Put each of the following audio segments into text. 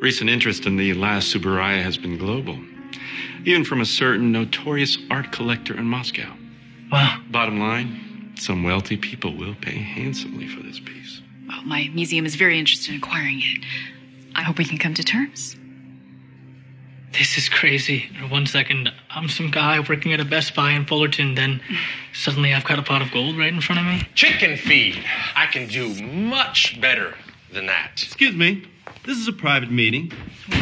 Recent interest in the last Subaraya has been global, even from a certain notorious art collector in Moscow. Wow. Bottom line, some wealthy people will pay handsomely for this piece. Well, my museum is very interested in acquiring it. I hope we can come to terms. This is crazy. For one second, I'm some guy working at a Best Buy in Fullerton, then suddenly I've got a pot of gold right in front of me. Chicken feed. I can do much better than that. Excuse me. This is a private meeting.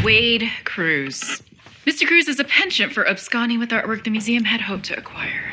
Wade Cruz. Mr. Cruz is a penchant for absconding with artwork the museum had hoped to acquire.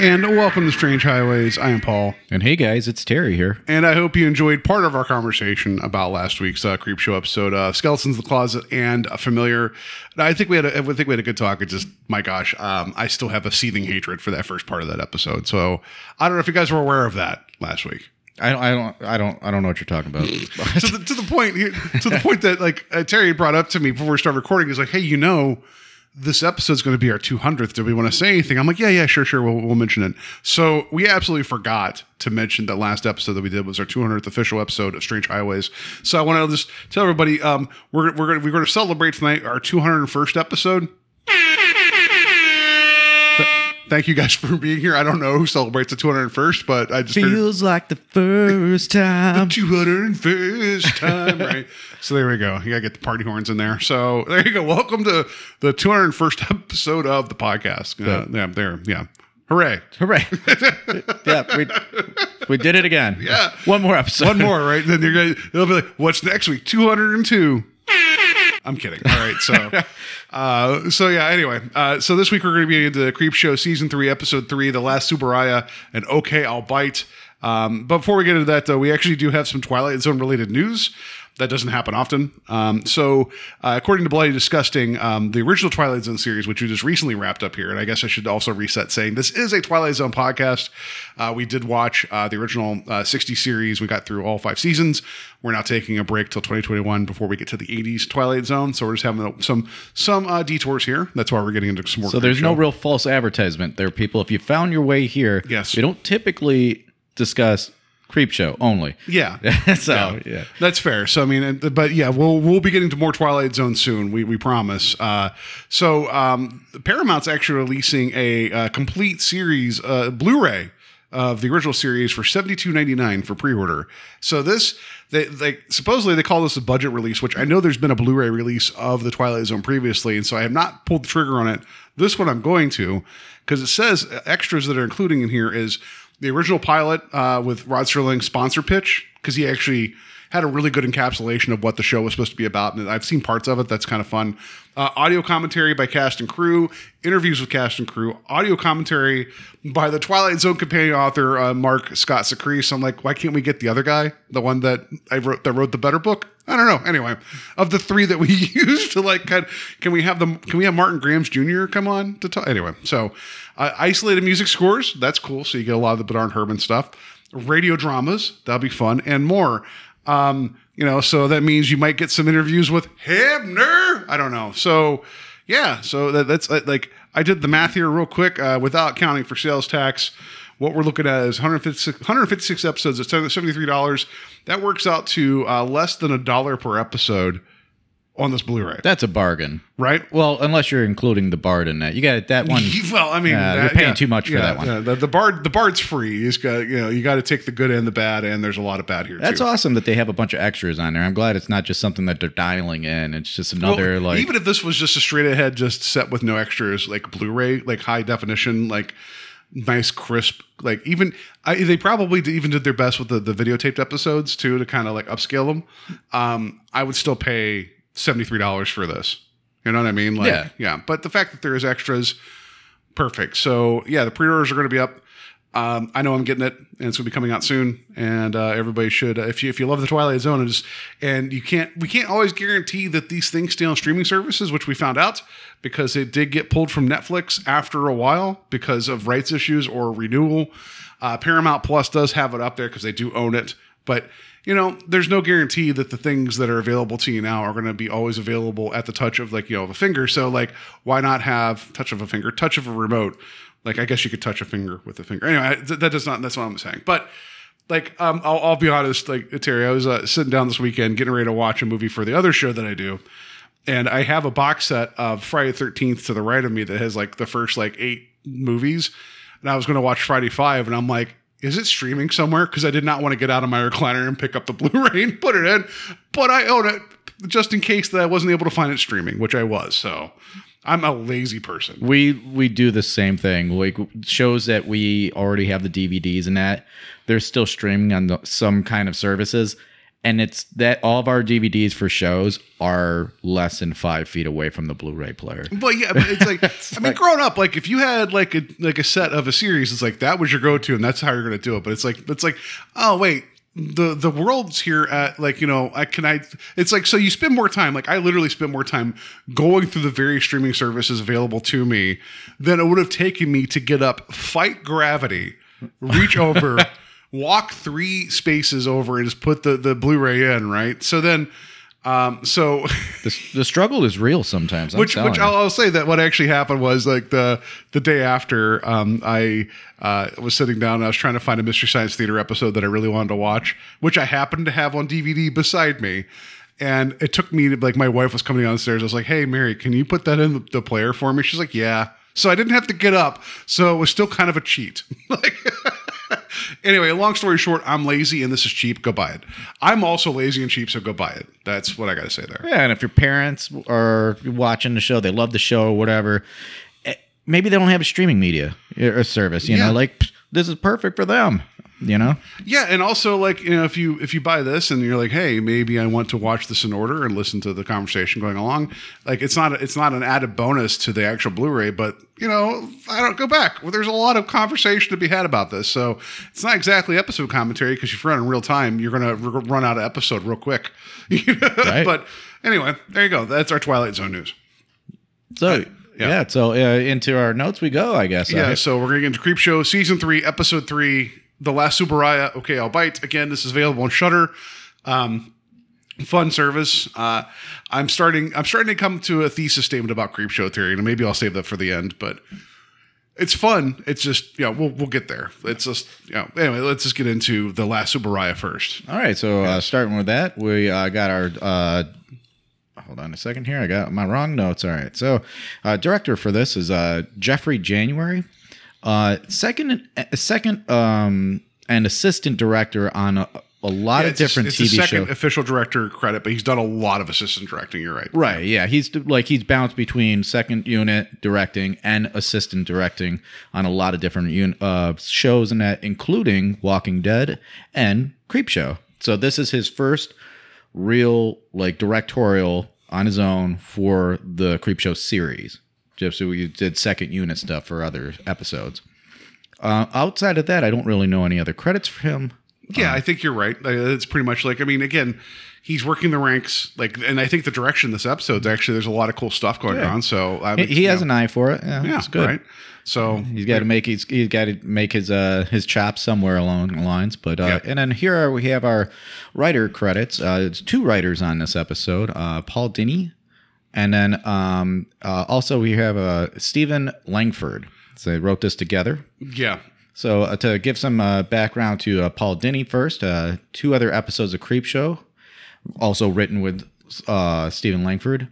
And welcome to Strange Highways. I am Paul, And hey guys, it's Terry here. and I hope you enjoyed part of our conversation about last week's uh, Creep Show episode, uh, Skeletons in the Closet and a Familiar. I think we had a, I think we had a good talk. It just, my gosh, um, I still have a seething hatred for that first part of that episode. So I don't know if you guys were aware of that last week. I don't, I don't, I don't, I don't know what you're talking about. to the to the point to the point that like uh, Terry brought up to me before we started recording. He's like, "Hey, you know, this episode's going to be our 200th. Do we want to say anything?" I'm like, "Yeah, yeah, sure, sure. We'll, we'll mention it." So we absolutely forgot to mention that last episode that we did was our 200th official episode of Strange Highways. So I want to just tell everybody, um, we're we're going we're going to celebrate tonight our 201st episode. Th- Thank you guys for being here. I don't know who celebrates the 201st, but I just figured- Feels like the first time. the 201st time, right? So there we go. You gotta get the party horns in there. So there you go. Welcome to the 201st episode of the podcast. Uh, yeah, there. Yeah. Hooray. Hooray! yeah, we we did it again. Yeah. one more episode. One more, right? Then you're gonna they'll be like, what's next week? 202. I'm kidding. All right. So uh so yeah, anyway. Uh so this week we're gonna be into the Creep Show season three, episode three, the last Subaraya, and okay, I'll bite. Um, but before we get into that, though, we actually do have some Twilight Zone related news. That doesn't happen often. Um, so, uh, according to Bloody Disgusting, um, the original Twilight Zone series, which we just recently wrapped up here, and I guess I should also reset saying this is a Twilight Zone podcast. Uh, we did watch uh, the original uh, 60 series. We got through all five seasons. We're now taking a break till 2021 before we get to the 80s Twilight Zone. So we're just having some some uh, detours here. That's why we're getting into some more. So there's Creep no real false advertisement there, people. If you found your way here, Yes. we don't typically discuss creep show only. Yeah. so yeah. That's fair. So I mean, but yeah, we'll we'll be getting to more Twilight Zone soon. We we promise. Uh, so um, Paramount's actually releasing a, uh complete series, uh, Blu-ray of the original series for seventy two ninety nine for pre order. So this. They, they supposedly they call this a budget release, which I know there's been a Blu-ray release of the Twilight Zone previously, and so I have not pulled the trigger on it. This one I'm going to because it says extras that are including in here is the original pilot uh, with Rod Serling sponsor pitch because he actually had a really good encapsulation of what the show was supposed to be about, and I've seen parts of it. That's kind of fun. Uh, audio commentary by cast and crew, interviews with cast and crew, audio commentary by the Twilight Zone companion author uh, Marc Scott Zicree. I'm like, why can't we get the other guy, the one that I wrote that wrote the better book? I don't know. Anyway, of the three that we used to like, can, can we have them? Can we have Martin Grams Jr. come on to talk? Anyway, so uh, isolated music scores. That's cool. So you get a lot of the Bernard Herrmann stuff. Radio dramas. That'll be fun and more. Um, you know, so that means you might get some interviews with Hebner. I don't know. So yeah, so that, that's uh, like I did the math here real quick uh, without counting for sales tax. What we're looking at is 156, 156 episodes at $73. That works out to uh, less than a dollar per episode on this Blu-ray, That's a bargain. right? Well, unless you're including the Bard in that. You got that one. Well, I mean, Yeah, you're paying too much for that one. yeah. the, the bard, the bard's free. You just got, you know, you got to take the good and the bad, and there's a lot of bad here That's too. awesome that they have a bunch of extras on there. I'm glad it's not just something that they're dialing in. It's just another Well, like even if this was just a straight ahead, just set with no extras, like Blu-ray, like high definition, like nice crisp, like even I, they probably did- even did their best with the the videotaped episodes too to kind of like upscale them. Um, I would still pay seventy three dollars for this. You know what I mean? Like, Yeah. yeah. But the fact that there is extras, perfect. So yeah, the pre-orders are going to be up. Um, I know I'm getting it, and it's going to be coming out soon. And uh, everybody should, uh, if you if you love the Twilight Zone, and just and you can't, we can't always guarantee that these things stay on streaming services, which we found out because it did get pulled from Netflix after a while because of rights issues or renewal. Uh, Paramount Plus does have it up there because they do own it, but you know, there's no guarantee that the things that are available to you now are going to be always available at the touch of like you know of a finger. So like, why not have touch of a finger, touch of a remote? Like, I guess you could touch a finger with a finger. Anyway, th- that does not. That's what I'm saying. But like, um, I'll, I'll be honest. Like Terry, I was uh, sitting down this weekend getting ready to watch a movie for the other show that I do, and I have a box set of Friday Thirteenth to the right of me that has like the first like eight movies, and I was going to watch Friday Five, and I'm like. Is it streaming somewhere? Because I did not want to get out of my recliner and pick up the Blu-ray and put it in, but I own it just in case that I wasn't able to find it streaming, which I was. So I'm a lazy person. we we do the same thing. Like shows that we already have the DVDs and that they're still streaming on the, some kind of services, and it's that all of our DVDs for shows are less than five feet away from the Blu-ray player. But yeah, but it's like I mean, growing up, like if you had like a like a set of a series, it's like that was your go-to, and that's how you're gonna do it. But it's like it's like oh wait, the the world's here at like you know I can I. It's like so you spend more time. Like I literally spent more time going through the various streaming services available to me than it would have taken me to get up, fight gravity, reach over. Walk three spaces over and just put the, the Blu-ray in, right? So then, um, so The, the struggle is real sometimes. I'm which, which I'll, I'll say that what actually happened was like the the day after um, I uh, was sitting down and I was trying to find a Mystery Science Theater episode that I really wanted to watch, which I happened to have on DVD beside me. And it took me to, like my wife was coming downstairs. I was like, "Hey, Mary, can you put that in the, the player for me?" She's like, "Yeah." So I didn't have to get up. So it was still kind of a cheat. like, anyway, long story short, I'm lazy and this is cheap. Go buy it. I'm also lazy and cheap, so go buy it. That's what I got to say there. Yeah, and if your parents are watching the show, they love the show or whatever, eh, maybe they don't have a streaming media or service. You Yeah. know, like this is perfect for them. You know, Yeah, and also like you know, if you if you buy this and you're like, hey, maybe I want to watch this in order and listen to the conversation going along, like it's not it's not an added bonus to the actual Blu-ray, but you know, I don't go back. Well, there's a lot of conversation to be had about this, so it's not exactly episode commentary because if you're in real time, you're gonna r- run out of episode real quick. Right. But anyway, there you go. That's our Twilight Zone news. so yeah. yeah. so uh, into our notes we go. I guess. Yeah, Uh, so we're gonna get into Creep Show season three, episode three, The Last Subaraya. Okay, I'll bite. Again, this is available on Shudder. Um, fun service. Uh, I'm starting. I'm starting to come to a thesis statement about Creep Show theory, and maybe I'll save that for the end. But it's fun. It's just yeah, we'll we'll get there. It's just you know. Anyway, let's just get into The Last Subaraya first. All right, so uh, starting with that, we uh, got our. Uh, hold on a second here. I got my wrong notes. All right, so uh, director for this is uh, Jeffrey January. Uh, second, uh, second, um, and assistant director on a, a lot Yeah, of different it's TV second shows. official director credit, but he's done a lot of assistant directing. You're right. Right. Yeah. He's like he's bounced between second unit directing and assistant directing on a lot of different un- uh, shows, and that including Walking Dead and Creepshow. So this is his first real like directorial on his own for the Creepshow series. So we did second unit stuff for other episodes. Uh, outside of that, I don't really know any other credits for him. Yeah, I think you're right. Uh, It's pretty much like I mean, again, he's working the ranks like, and I think the direction of this episode's actually there's a lot of cool stuff going Yeah. on. So I He, mean, he has you an eye for it. Yeah, yeah, it's good. right. So He's got to make he's, he's got to make his uh his chops somewhere along the lines. But uh, and then here are, we have our writer credits. Uh, it's two writers on this episode. Uh, Paul Dini, and then um uh, also we have uh Stephen Langford. So they wrote this together. yeah, So uh, to give some uh, background to uh, Paul Dini first, uh, two other episodes of Creep Show, also written with uh, Stephen Langford.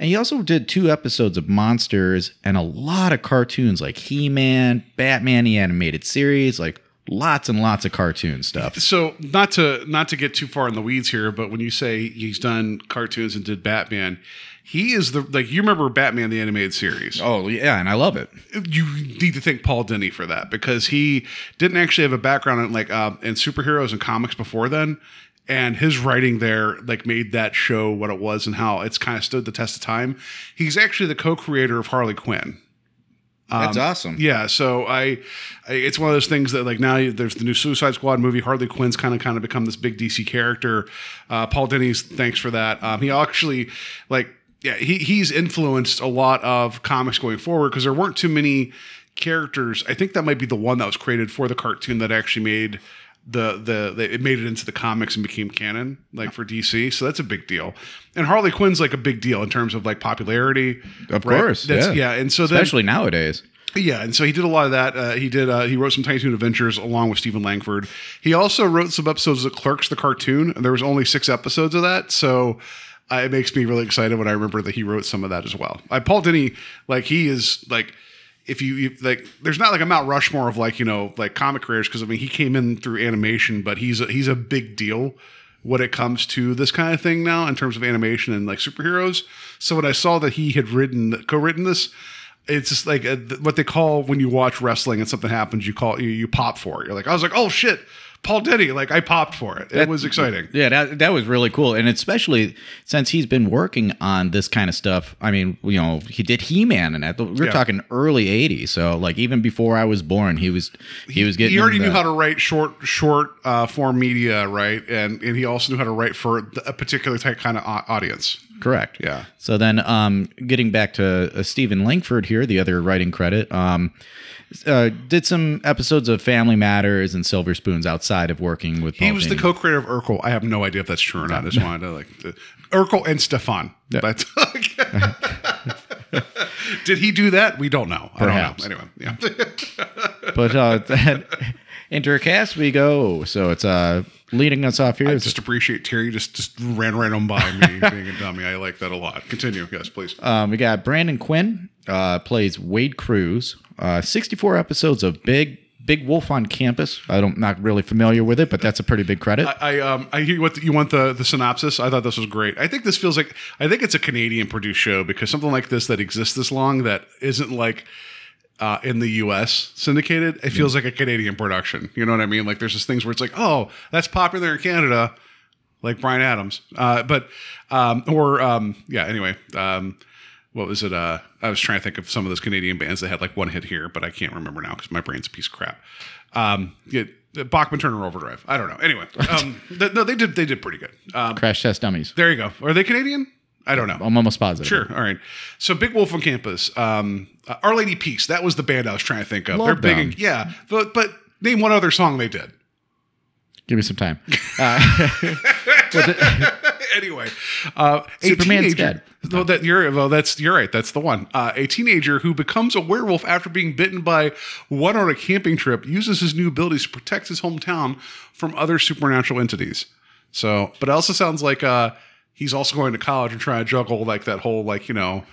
And he also did two episodes of Monsters and a lot of cartoons like He Man, Batman, the animated series, like lots and lots of cartoon stuff. So not to not to get too far in the weeds here, but when you say he's done cartoons and did Batman, he is the like you remember Batman the animated series. Oh, yeah, and I love it. You need to thank Paul Dini for that because he didn't actually have a background in like uh, in superheroes and comics before then. And his writing there like made that show what it was and how it's kind of stood the test of time. He's actually the co-creator of Harley Quinn. That's awesome. Yeah, so I, I, it's one of those things that like now there's the new Suicide Squad movie. Harley Quinn's kind of kind of become this big DC character. Uh, Paul Dini's thanks for that. Um, he actually like yeah he he's influenced a lot of comics going forward because there weren't too many characters. I think that might be the one that was created for the cartoon that actually made the the, the it made it into the comics and became canon like for DC. So that's a big deal. And Harley Quinn's like a big deal in terms of like popularity. Of right? course, That's, yeah. yeah. And so then Especially nowadays. yeah, and so he did a lot of that. Uh, he did. Uh, he wrote some Tiny Toon Adventures along with Stephen Langford. He also wrote some episodes of Clerks, the cartoon. And there was only six episodes of that, so uh, it makes me really excited when I remember that he wrote some of that as well. Uh, Paul Dini, like he is like. If you, you like, there's not like a Mount Rushmore of like you know like comic creators because I mean he came in through animation, but he's a, he's a big deal when it comes to this kind of thing now in terms of animation and like superheroes. So when I saw that he had written co-written this, it's just like a, what they call when you watch wrestling and something happens, you call you, you pop for it. You're like, I was like, oh shit, Paul Dini. Like I popped for it. It was exciting. Yeah, that that was really cool, and especially since he's been working on this kind of stuff. I mean, you know, he did He Man, and that we're Yeah. talking early '80s. So, like, even before I was born, he was he was getting. He already knew how to write short short uh, form media, right? And and he also knew how to write for a particular type kind of audience. Correct. Yeah. So then, um, getting back to uh, Stephen Langford here, the other writing credit, um, uh, did some episodes of Family Matters and Silver Spoons outside of working with. He Paul was the co-creator of Urkel. I have no idea if that's true or not. I just wanted to like the, Urkel and Stefan. But did he do that? We don't know. Perhaps. I don't know. Anyway, yeah. but uh, then into our cast we go. So it's uh, leading us off here. I just appreciate Terry just just ran right on by me being a dummy. I like that a lot. Continue, yes, please. Um, we got Brandon Quinn uh, plays Wade Cruz. Uh, 64 episodes of Big Big Wolf on Campus. I don't not really familiar with it, but that's a pretty big credit. I um I hear what the, you want the the synopsis. I thought this was great. I think this feels like I think it's a Canadian produced show because something like this that exists this long that isn't like uh, in the U.S. syndicated. It feels like a Canadian production. You know what I mean? Like there's just things where it's like, oh, that's popular in Canada, like Bryan Adams. Uh, but um, or um, yeah. Anyway, um, what was it? Uh, I was trying to think of some of those Canadian bands that had like one hit here, but I can't remember now because my brain's a piece of crap. Um, Bachman Turner Overdrive. I don't know. Anyway, um, th- no, they did they did pretty good. Um, Crash Test Dummies. there you go. Are they Canadian? I don't know. I'm almost positive. Sure. All right. So Big Wolf on Campus, um, uh, Our Lady Peace. That was the band I was trying to think of. Love They're big. In, yeah. But but name one other song they did. Give me some time. Uh, anyway, uh, Superman's teenager- Well, that you're well. That's you're right. That's the one. Uh, a teenager who becomes a werewolf after being bitten by one on a camping trip uses his new abilities to protect his hometown from other supernatural entities. So, but it also sounds like uh, he's also going to college and trying to juggle like that whole like you know,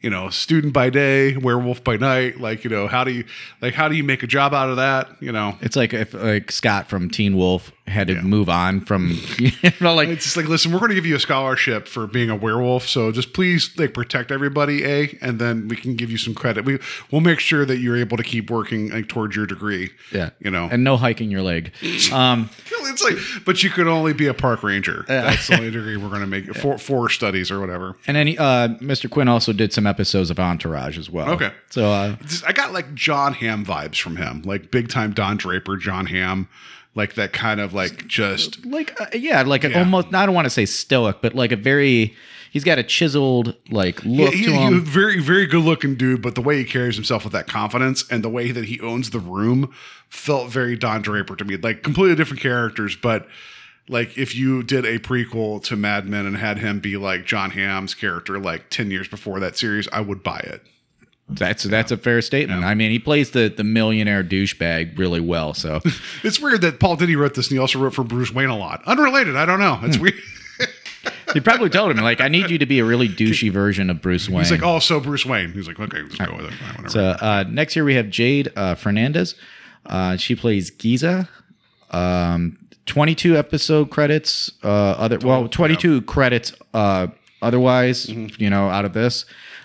you know, student by day, werewolf by night. Like you know, how do you like how do you make a job out of that? You know, it's like if like Scott from Teen Wolf had to move on from you know like It's just like, listen, we're going to give you a scholarship for being a werewolf, so just please like protect everybody, a, and then we can give you some credit. We we'll make sure that you're able to keep working like towards your degree. yeah you know, and no hiking your leg. Um, it's like, but you could only be a park ranger. That's the only degree we're going to make for for studies or whatever. and then uh, Mr. Quinn also did some episodes of Entourage as well. Okay. so uh, I got like John Hamm vibes from him, like big time Don Draper, John Hamm, like that kind of like just like uh, yeah, like Yeah. almost I don't want to say stoic, but like a very he's got a chiseled like look he, to he- very very good looking dude but the way he carries himself with that confidence and the way that he owns the room felt very don draper to me like completely different characters but like if you did a prequel to mad men and had him be like john hamm's character like 10 years before that series i would buy it That's that's a fair statement. I mean, he plays the the millionaire douchebag really well. So it's weird that paul dini wrote this and he also wrote for bruce wayne a lot unrelated i don't know Hmm. it's weird he probably told him like, "I need you to be a really douchey version of Bruce Wayne." He's like, oh, so Bruce Wayne. He's like, okay, let's go with it. Whatever. So uh, next year we have Jade uh, Fernandez. Uh, she plays Giza. Um, 22 episode credits. Uh, other well, 22 credits. Uh, otherwise, Mm-hmm. you know, out of this,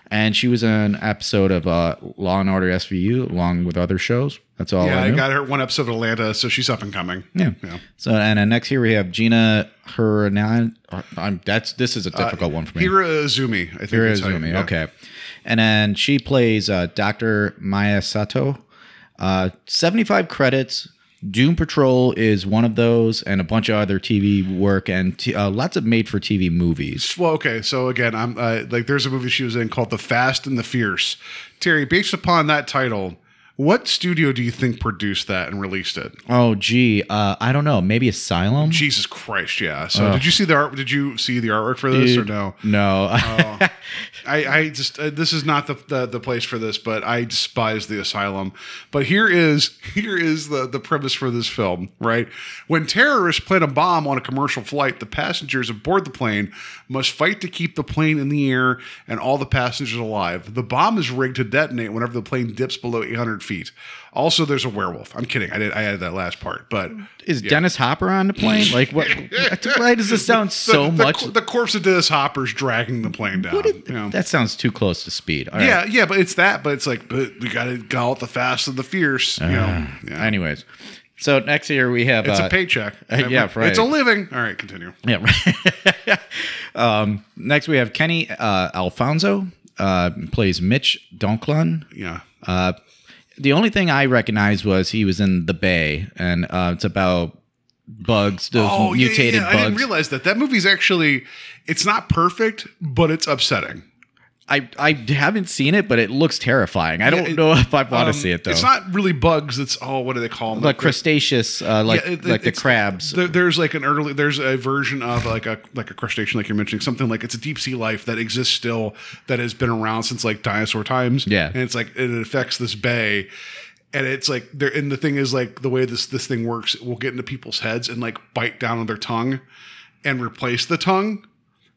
and she was in an episode of uh, Law and Order SVU along with other shows. That's all. yeah, I I got her one episode of Atlanta, so she's up and coming. Yeah. Yeah. So and then next here we have Gina Hernan. I'm that's this is a difficult one for me. Hira Izumi, I think. Hira that's how you- Izumi. yeah. Okay. And then she plays uh, Dr. Maya Sato. Uh, 75 credits. Doom Patrol is one of those, and a bunch of other TV work and t- uh, lots of made for TV movies. Well, okay. So again, I'm uh, like, there's a movie she was in called The Fast and the Fierce. Terry, based upon that title, what studio do you think produced that and released it? Oh, gee. Uh, I don't know. Maybe Asylum? Jesus Christ, yeah. So Ugh. did you see the art? Did you see the artwork for this or Dude, no? No. I, I just uh, this is not the, the the place for this, but I despise the asylum. But here is here is the the premise for this film, right? When terrorists plant a bomb on a commercial flight, the passengers aboard the plane must fight to keep the plane in the air and all the passengers alive. The bomb is rigged to detonate whenever the plane dips below 800 feet. Also, there's a werewolf. I'm kidding. I did I added that last part, but is Dennis Hopper on the plane? Like, what? why does this sound so the, the, much? The corpse of Dennis Hopper's dragging the plane down. You know? that sounds too close to speed. All right. Yeah, yeah, but it's that. But it's like, but we got to go out the fast and the fierce. You know, yeah. Anyways, so next year we have it's uh, a paycheck. uh, yeah, right. It's a living. All right, continue. Yeah. Right. um, next we have Kenny uh, Alfonso uh, plays Mitch Donklun. Yeah. Uh, the only thing I recognized was he was in The Bay, and uh, it's about bugs, those Oh, yeah, mutated yeah, I didn't realize that. That movie's actually, it's not perfect, but it's upsetting. I, I haven't seen it, but it looks terrifying. I don't it- know if I want Um, to see it though. It's not really bugs. It's oh, what do they call them? like crustaceous, uh, like Yeah, it- like the crabs. There, there's like an early, there's a version of like a like a crustacean, like you're mentioning, something like it's a deep sea life that exists still that has been around since like dinosaur times. Yeah. and it's like it affects this bay, and it's like there. And the thing is, like the way this this thing works, it will get into people's heads and like bite down on their tongue, and replace the tongue.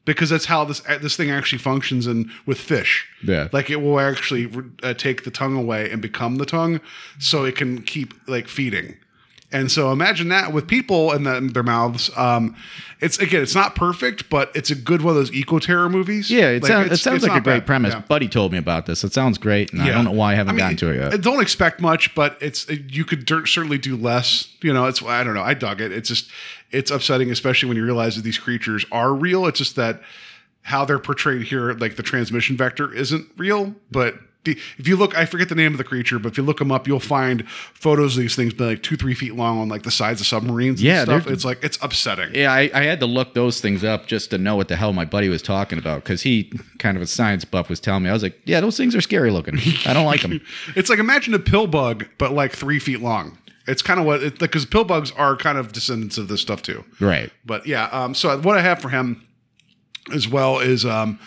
Because that's how this this thing actually functions in with fish. Yeah. like it will actually uh, take the tongue away and become the tongue, so it can keep like feeding. And so imagine that with people and the, their mouths. Um, it's again, it's not perfect, but it's a good one of those eco terror movies. yeah, it, Like, sounds, it sounds like a great bad. premise. Yeah. Buddy told me about this. It sounds great, and I don't know why I haven't mean, gotten to it yet. Don't expect much, but it's you could cer- certainly do less. You know, it's I don't know. I dug it. It's just it's upsetting, especially when you realize that these creatures are real. It's just that how they're portrayed here, like the transmission vector, isn't real. But if you look, I forget the name of the creature, but if you look them up, you'll find photos of these things being like two, three feet long on like the sides of submarines. Yeah, and stuff. it's like it's upsetting. Yeah, I, I had to look those things up just to know what the hell my buddy was talking about because he, kind of a science buff, was telling me. I was like, yeah, those things are scary looking. I don't like them. It's like imagine a pill bug, but like three feet long. It's kind of what because pill bugs are kind of descendants of this stuff too. Right. But yeah, um, so what I have for him as well is um,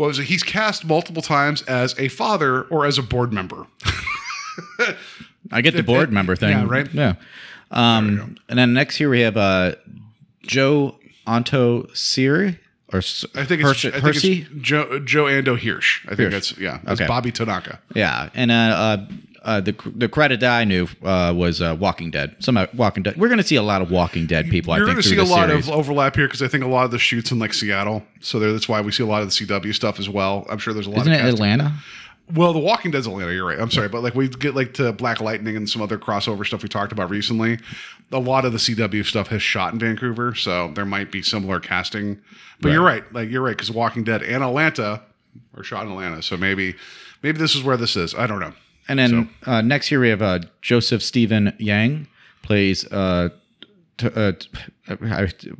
what was it? He's cast multiple times as a father or as a board member. I get the board member thing. yeah, right? Yeah. Um, and then next here we have uh, Joe Anto Siri or I think it's, I think it's Joe Joe Ando Hirsch. I think Hirsch. that's yeah. That's Okay. Bobby Tanaka. Yeah, and uh, uh, uh, the the credit that I knew uh, was uh, Walking Dead. Some uh, Walking Dead. We're going to see a lot of Walking Dead people. You're I think going to see a lot series. of overlap here because I think a lot of the shoots in like Seattle, so there, that's why we see a lot of the CW stuff as well. I'm sure there's a lot. Isn't of it casting. Atlanta? Well, The Walking Dead's Atlanta. You're right. I'm sorry, but like we get like to Black Lightning and some other crossover stuff we talked about recently. A lot of the CW stuff has shot in Vancouver, so there might be similar casting. But you're right. Like you're right because Walking Dead and Atlanta are shot in Atlanta, so maybe maybe this is where this is. I don't know. And then uh, next year we have uh, Joseph Steven Yang plays uh, t- uh, t-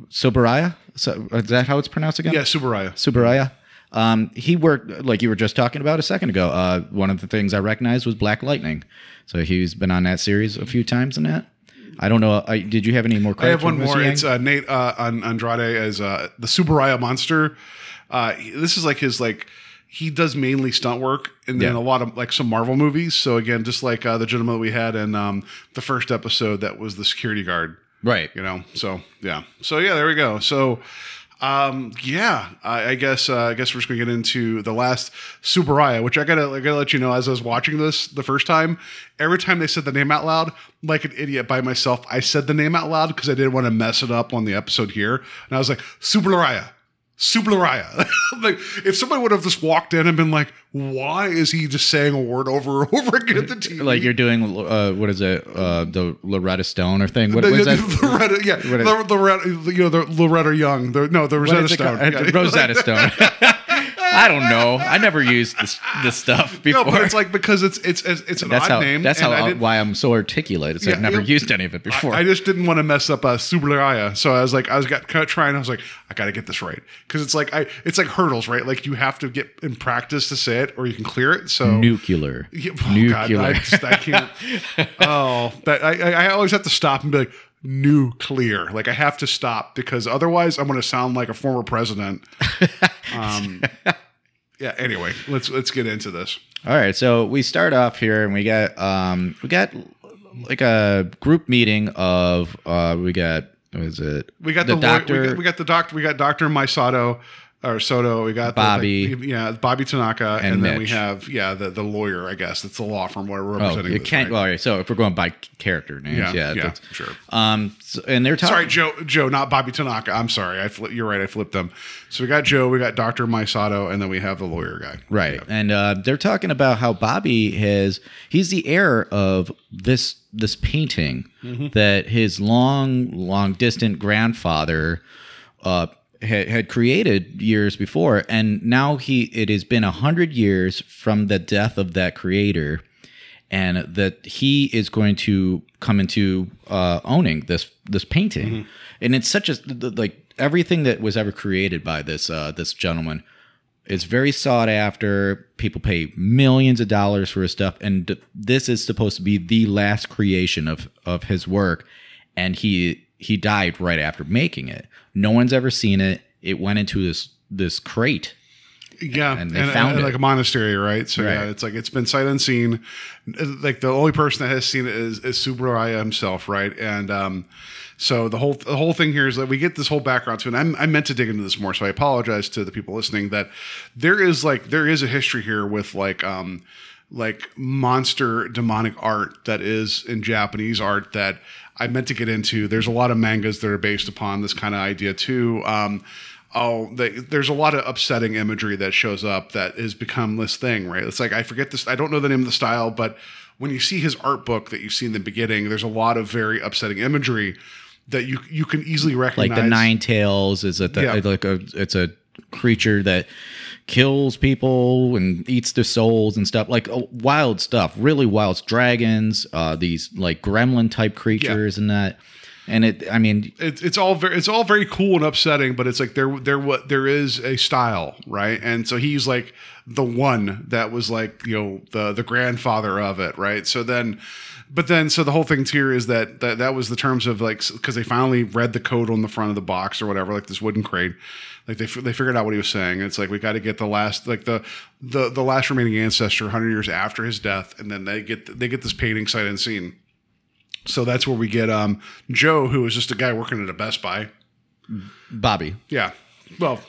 Soberaya. So, is that how it's pronounced again? Yeah, Subaraya. Subaraya. Um, he worked like you were just talking about a second ago. Uh, one of the things I recognized was Black Lightning. So he's been on that series a few times in that. I don't know. I, did you have any more? Questions? I have one more. Yang? It's uh, Nate uh, Andrade as uh, the Subaraya monster. Uh, this is like his like he does mainly stunt work and then Yeah. a lot of like some Marvel movies. So again, just like uh, the gentleman we had in um, the first episode, that was the security guard. right. You know. So yeah. So yeah, there we go. So. Um, yeah, I, I guess uh, I guess we're just gonna get into the last Subaraya, which I gotta I gotta let you know as I was watching this the first time. Every time they said the name out loud, like an idiot by myself, I said the name out loud because I didn't want to mess it up on the episode here, and I was like Subaraya. Subaraya. like if somebody would have just walked in and been like, "Why is he just saying a word over and over again at the TV?" Like you're doing, uh, what is it? Uh, the Loretta Stone or thing? What the, was that? Loretta, yeah, What is- the, Loretta, you know, the Loretta Young, the, no, the What Rosetta Stone? Yeah. Rosetta Stone. I don't know. I never used this this stuff before. No, but it's like because it's it's it's, it's an that's odd how name. that's and how I why I'm so articulate. Is Yeah, I've never yeah. used any of it before. I, I just didn't want to mess up uh, Subaraya, so I was like, I was got kind of trying. I was like, I got to get this right because it's like I, it's like hurdles, right? Like you have to get in practice to say it, or you can clear it. So Nuclear. Yeah, oh Nuclear. God, I, just, I can't. oh, that I I always have to stop and be like nuclear. Like I have to stop because otherwise I'm going to sound like a former president. Um, yeah. Anyway, let's let's get into this. All right, so we start off here, and we got um we got like a group meeting of uh we got what is it? We got the, lawyer- doctor. we, got, we got the doctor. We got Doctor Misato or Soto. We got Bobby. the- yeah, Bobby Tanaka, and, And then we have yeah the the lawyer. I guess it's the law firm where we're oh, representing. you this, can't. right? Well, right, so if we're going by character names, Yeah, yeah, yeah, sure. Um, so- and they're talking. Sorry, Joe. Joe, not Bobby Tanaka. I'm sorry. I you're right. I flipped them. So we got Joe. We got Doctor Misato, and then we have the lawyer guy. Right. And uh, they're talking about how Bobby has he's the heir of this this painting Mm-hmm. that his long long distant grandfather uh had, had created years before and now he it has been a hundred years from the death of that creator and that he is going to come into uh, owning this this painting, Mm-hmm. and it's such a like everything that was ever created by this uh, this gentleman is very sought after. People pay millions of dollars for his stuff, and this is supposed to be the last creation of of his work, and he he died right after making it. No one's ever seen it. It went into this this crate Yeah, And they found it. like a monastery, right? So yeah, it's like it's been sight unseen. Like the only person that has seen it is, is Subaraya himself, right? And um, so the whole the whole thing here is that we get this whole background to, and I'm, I meant to dig into this more, so I apologize to the people listening that there is like there is a history here with like um like monster demonic art that is in Japanese art that I meant to get into. There's a lot of mangas that are based upon this kind of idea too. Um, oh, they, there's a lot of upsetting imagery that shows up that has become this thing, right? It's like I forget this. I don't know the name of the style, but when you see his art book that you see in the beginning, there's a lot of very upsetting imagery that you you can easily recognize. like the nine tails is it the, Yeah. like a it's a creature that kills people and eats their souls and stuff like uh, wild stuff really wild dragons uh these like gremlin type creatures and that and it i mean it's it's all very it's all very cool and upsetting, but it's like there there what there is a style, right? And so he's like the one that was like you know the the grandfather of it, right? So then, but then so the whole thing here is that that that was the terms of like because they finally read the code on the front of the box or whatever, like this wooden crate. Like they, they figured out what he was saying. It's like we got to get the last like the the the last remaining ancestor 100 years after his death, and then they get they get this painting sight unseen. So that's where we get um, Joe, who is just a guy working at a Best Buy. bobby Yeah. Well,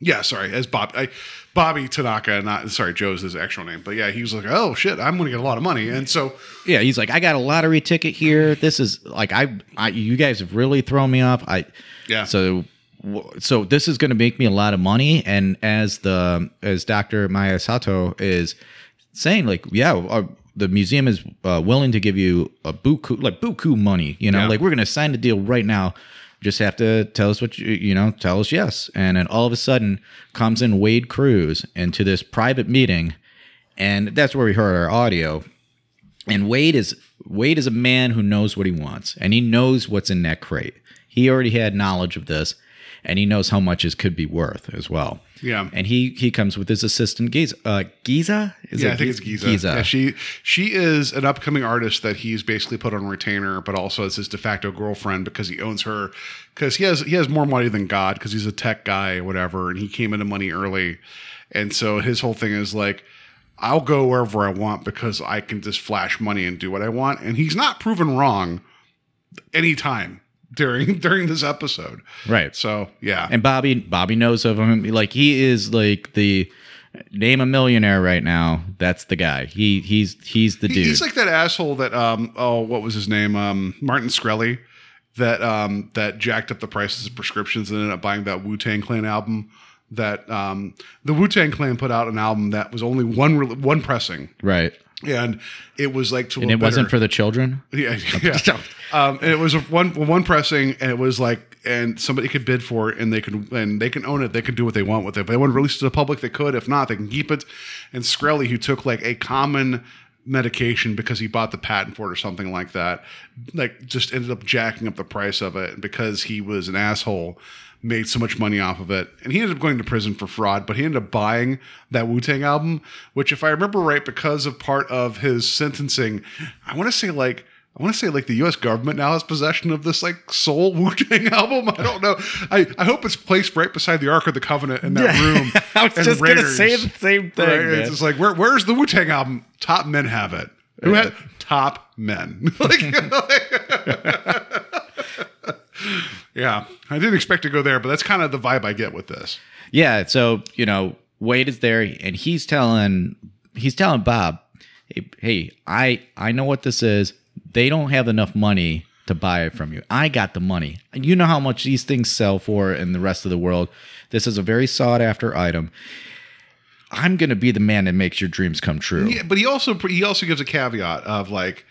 yeah, sorry, as Bob, I, Bobby Tanaka, not sorry, Joe's his actual name, but yeah, he was like, oh shit, I'm going to get a lot of money, and so yeah he's like i got a lottery ticket here this is like i, I you guys have really thrown me off i Yeah. so so this is going to make me a lot of money and as the as dr maya sato is saying like yeah uh, the museum is uh, willing to give you a buku like buku money you know? Yeah. like we're going to sign the deal right now. Just have to tell us what you you know tell us yes. And then all of a sudden comes in wade cruz into this private meeting and that's where we heard our audio. And Wade is Wade is a man who knows what he wants, and he knows what's in that crate. He already had knowledge of this, and he knows how much it could be worth as well. Yeah. And he he comes with his assistant Giza. Uh, Giza? Is yeah, I think it's Giza. Giza. Yeah, she she is an upcoming artist that he's basically put on retainer, but also as his de facto girlfriend because he owns her because he has he has more money than God because he's a tech guy or whatever, and he came into money early, and so his whole thing is like. I'll go wherever I want because I can just flash money and do what I want. And he's not proven wrong anytime during during this episode. Right. So yeah, And Bobby Bobby knows of him. Like he is like the name a millionaire right now. That's the guy. He he's he's the He- dude. He's like that asshole that um oh what was his name um Martin Shkreli that um that jacked up the prices of prescriptions and ended up buying that Wu Tang Clan album. That um the Wu Tang Clan put out an album that was only one re- one pressing right. And it was like to And it wasn't for the children. yeah, yeah. Um, and it was one one pressing, and it was like, and somebody could bid for it, and they could, and they can own it. They can do what they want with it. If they want to release it to the public, they could. If not, they can keep it. And Shkreli, who took like a common medication because he bought the patent for it or something like that, like just ended up jacking up the price of it because he was an asshole. Made so much money off of it, and he ended up going to prison for fraud. But he ended up buying that Wu Tang album, which, if I remember right, because of part of his sentencing, I want to say like I want to say like the U.S. government now has possession of this like soul Wu Tang album. I don't know. I, I hope it's placed right beside the Ark of the Covenant in that room. I was just gonna say the same thing. Right? It's just like where, where's the Wu Tang album? Top men have it. Who had top men? like, yeah, I didn't expect to go there, but that's kind of the vibe I get with this. Yeah, so you know, Wade is there, and he's telling he's telling Bob, "Hey, hey, I I know what this is. They don't have enough money to buy it from you. I got the money. You know how much these things sell for in the rest of the world. This is a very sought after item. I'm gonna be the man that makes your dreams come true. Yeah, but he also he also gives a caveat of like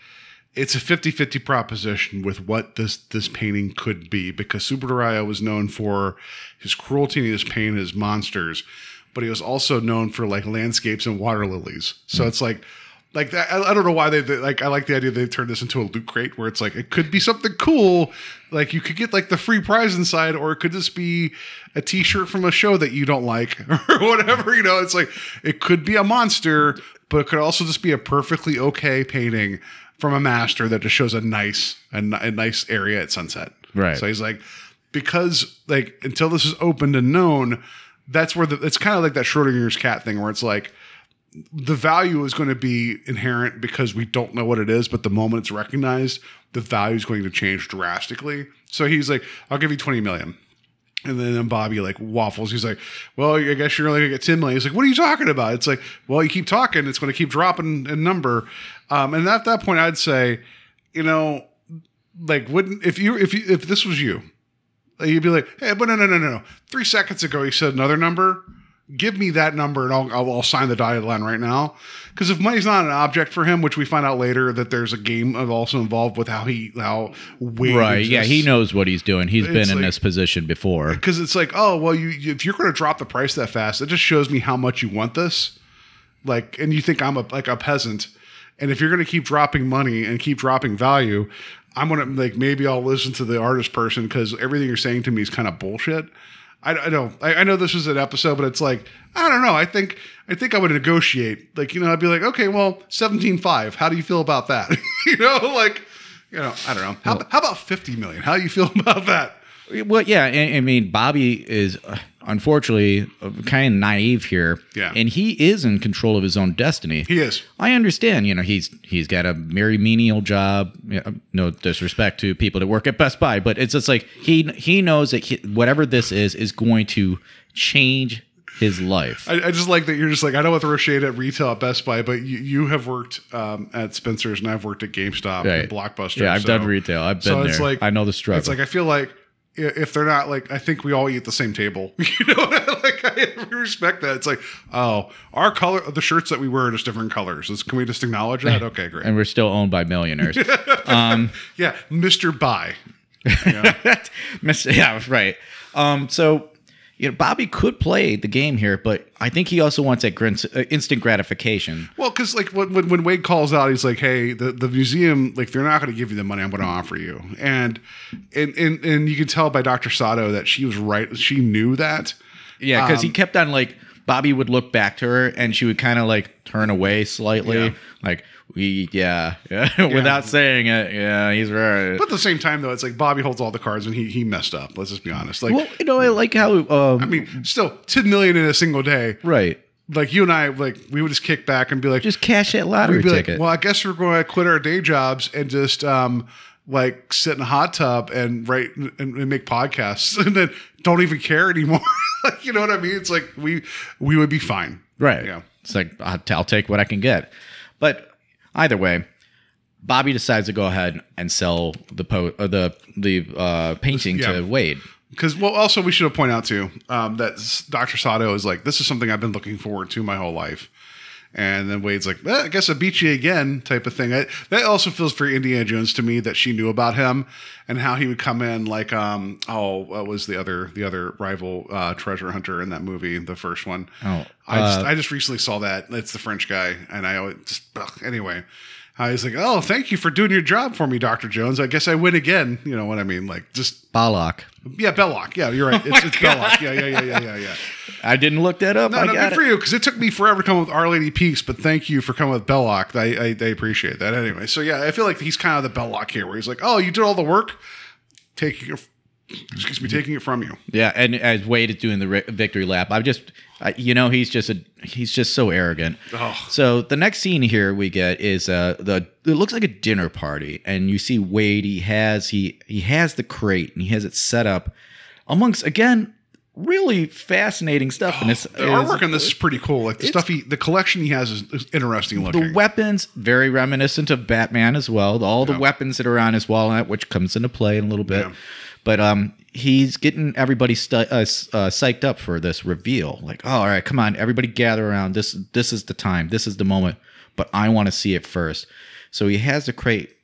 it's a 50-50 proposition with what this this painting could be because Subaraya was known for his cruelty and his pain, and his monsters, but he was also known for like landscapes and water lilies. So mm. it's like like that. I, I don't know why they, they like. I like the idea they turned this into a loot crate where it's like it could be something cool. Like you could get like the free prize inside, or it could just be a T-shirt from a show that you don't like, or whatever. You know, it's like it could be a monster, but it could also just be a perfectly okay painting from a master that just shows a nice a, a nice area at sunset. Right. So he's like, because like until this is opened and known, that's where the it's kind of like that Schrodinger's cat thing where it's like the value is going to be inherent because we don't know what it is, but the moment it's recognized, the value is going to change drastically. So he's like, I'll give you 20 million. And then Bobby like waffles. He's like, "Well, I guess you're only gonna get ten million. He's like, "What are you talking about?" It's like, "Well, you keep talking, it's going to keep dropping in number." Um, and at that point, I'd say, you know, like, wouldn't if you if you if this was you, you'd be like, "Hey, but no, no, no, no, no. Three seconds ago, you said another number. Give me that number, and I'll I'll, I'll sign the dotted line right now." Because if money's not an object for him, which we find out later that there's a game of also involved with how he how Wade Right. Yeah, he knows what he's doing. He's been in like- this position before. because it's like, oh well, you you- if you're going to drop the price that fast, it just shows me how much you want this. Like, and you think I'm a like a peasant, and if you're going to keep dropping money and keep dropping value, I'm gonna like maybe I'll listen to the artist person because everything you're saying to me is kind of bullshit. I, I know I, I know this was an episode, but it's like I don't know. I think I think I would negotiate. Like you know, I'd be like, okay, well, seventeen five. How do you feel about that? you know, like you know, I don't know. How, how about fifty million? How do you feel about that? Well, yeah, I, I mean, Bobby is uh, unfortunately kind of naive here, Yeah. and he is in control of his own destiny. He is. I understand, you know, he's he's got a very menial job. You know, no disrespect to people that work at Best Buy, but it's just like he he knows that he, whatever this is is going to change his life. I, I just like that you're just like I don't want to throw shade at retail at Best Buy, but you, you have worked um, at Spencer's and I've worked at GameStop Right. and Blockbuster. Yeah, I've so- done retail. I've been so been it's like I know the struggle. It's like I feel like if they're not like I think we all eat at the same table. You know, like I respect that. It's like oh, our color, the shirts that we wear are just different colors. Can we just acknowledge that? Okay, great. and we're still owned by millionaires. um, yeah, Mister Buy. Miss- yeah, right. Um, so you know, Bobby could play the game here, but I think he also wants that grin- uh, instant gratification. Well, because like when, when when Wade calls out, he's like, "Hey, the, the museum, like they're not going to give you the money I'm going to offer you," and and and and you can tell by Dr. Sato that she was right. She knew that. Yeah, because he Um, kept on like Bobby would look back to her and she would kind of like turn away slightly, Yeah. like we yeah, yeah, without saying it. Yeah, he's right. But at the same time, though, it's like Bobby holds all the cards and he he messed up. Let's just be honest. Like, well, you know, I like how um, I mean, still ten million in a single day. right. Like you and I, like we would just kick back and be like, Just cash that lottery we'd be ticket. like, well, I guess we're going to quit our day jobs and just um like sit in a hot tub and write and, and make podcasts and then don't even care anymore. Like, you know what I mean? It's like we we would be fine. Right. Yeah. It's like I'll, take what I can get. But either way, Bobby decides to go ahead and sell the po- uh, the the uh, painting Yeah. to Wade. Because well, also we should have pointed out too um, that Dr. Sato is like this is something I've been looking forward to my whole life, and then Wade's like, well, I guess I beat you again, type of thing. I, that also feels very Indiana Jones to me that she knew about him and how he would come in like um oh what was the other the other rival uh, treasure hunter in that movie the first one. Oh, I just uh, I just recently saw that it's the French guy and I always just ugh, anyway. I was like, oh, thank you for doing your job for me, Dr. Jones. I guess I win again. You know what I mean? Like, just Balak. yeah, Belloq. Yeah, you're right. It's, it's Belloq. Yeah, yeah, yeah, yeah, yeah, yeah. I didn't look that up. No, I no, good it. for you because it took me forever to come up with Our Lady Peace, but thank you for coming with Belloq. I, I, I appreciate that. Anyway, so yeah, I feel like he's kind of the Belloq here, where he's like, oh, you did all the work, taking it, excuse me, taking it from you. Yeah, and as Wade is doing the victory lap, I'm just, I, you know, he's just a, he's just so arrogant. Oh. So the next scene here we get is uh the it looks like a dinner party, and you see Wade. He has he he has the crate and he has it set up amongst again really fascinating stuff. and it's The artwork on this is pretty cool. Like the stuff he, the collection he has is, is interesting looking. The weapons very reminiscent of Batman as well. All the weapons that are on his walnut, which comes into play in a little bit. Yeah. But um, he's getting everybody stu- uh, uh, psyched up for this reveal. Like, oh, all right, come on, everybody gather around. This this is the time. This is the moment. But I want to see it first. So he has the crate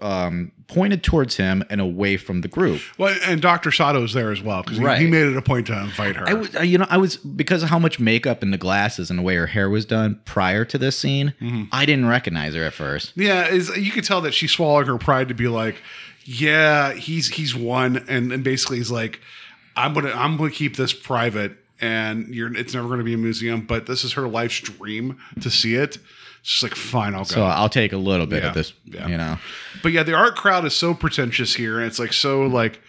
um, pointed towards him and away from the group. well, and Doctor Sato's there as well because he, Right. he made it a point to invite her. I was, you know, I was because of how much makeup and the glasses and the way her hair was done prior to this scene. Mm-hmm. I didn't recognize her at first. Yeah, is you could tell that she swallowed her pride to be like, yeah, he's he's won, and and basically he's like, I'm gonna I'm gonna keep this private, and you're it's never gonna be a museum, but this is her life's dream to see it. She's like, fine, I'll go. So I'll take a little bit Yeah, of this, yeah. you know. But yeah, the art crowd is so pretentious here, and it's like so like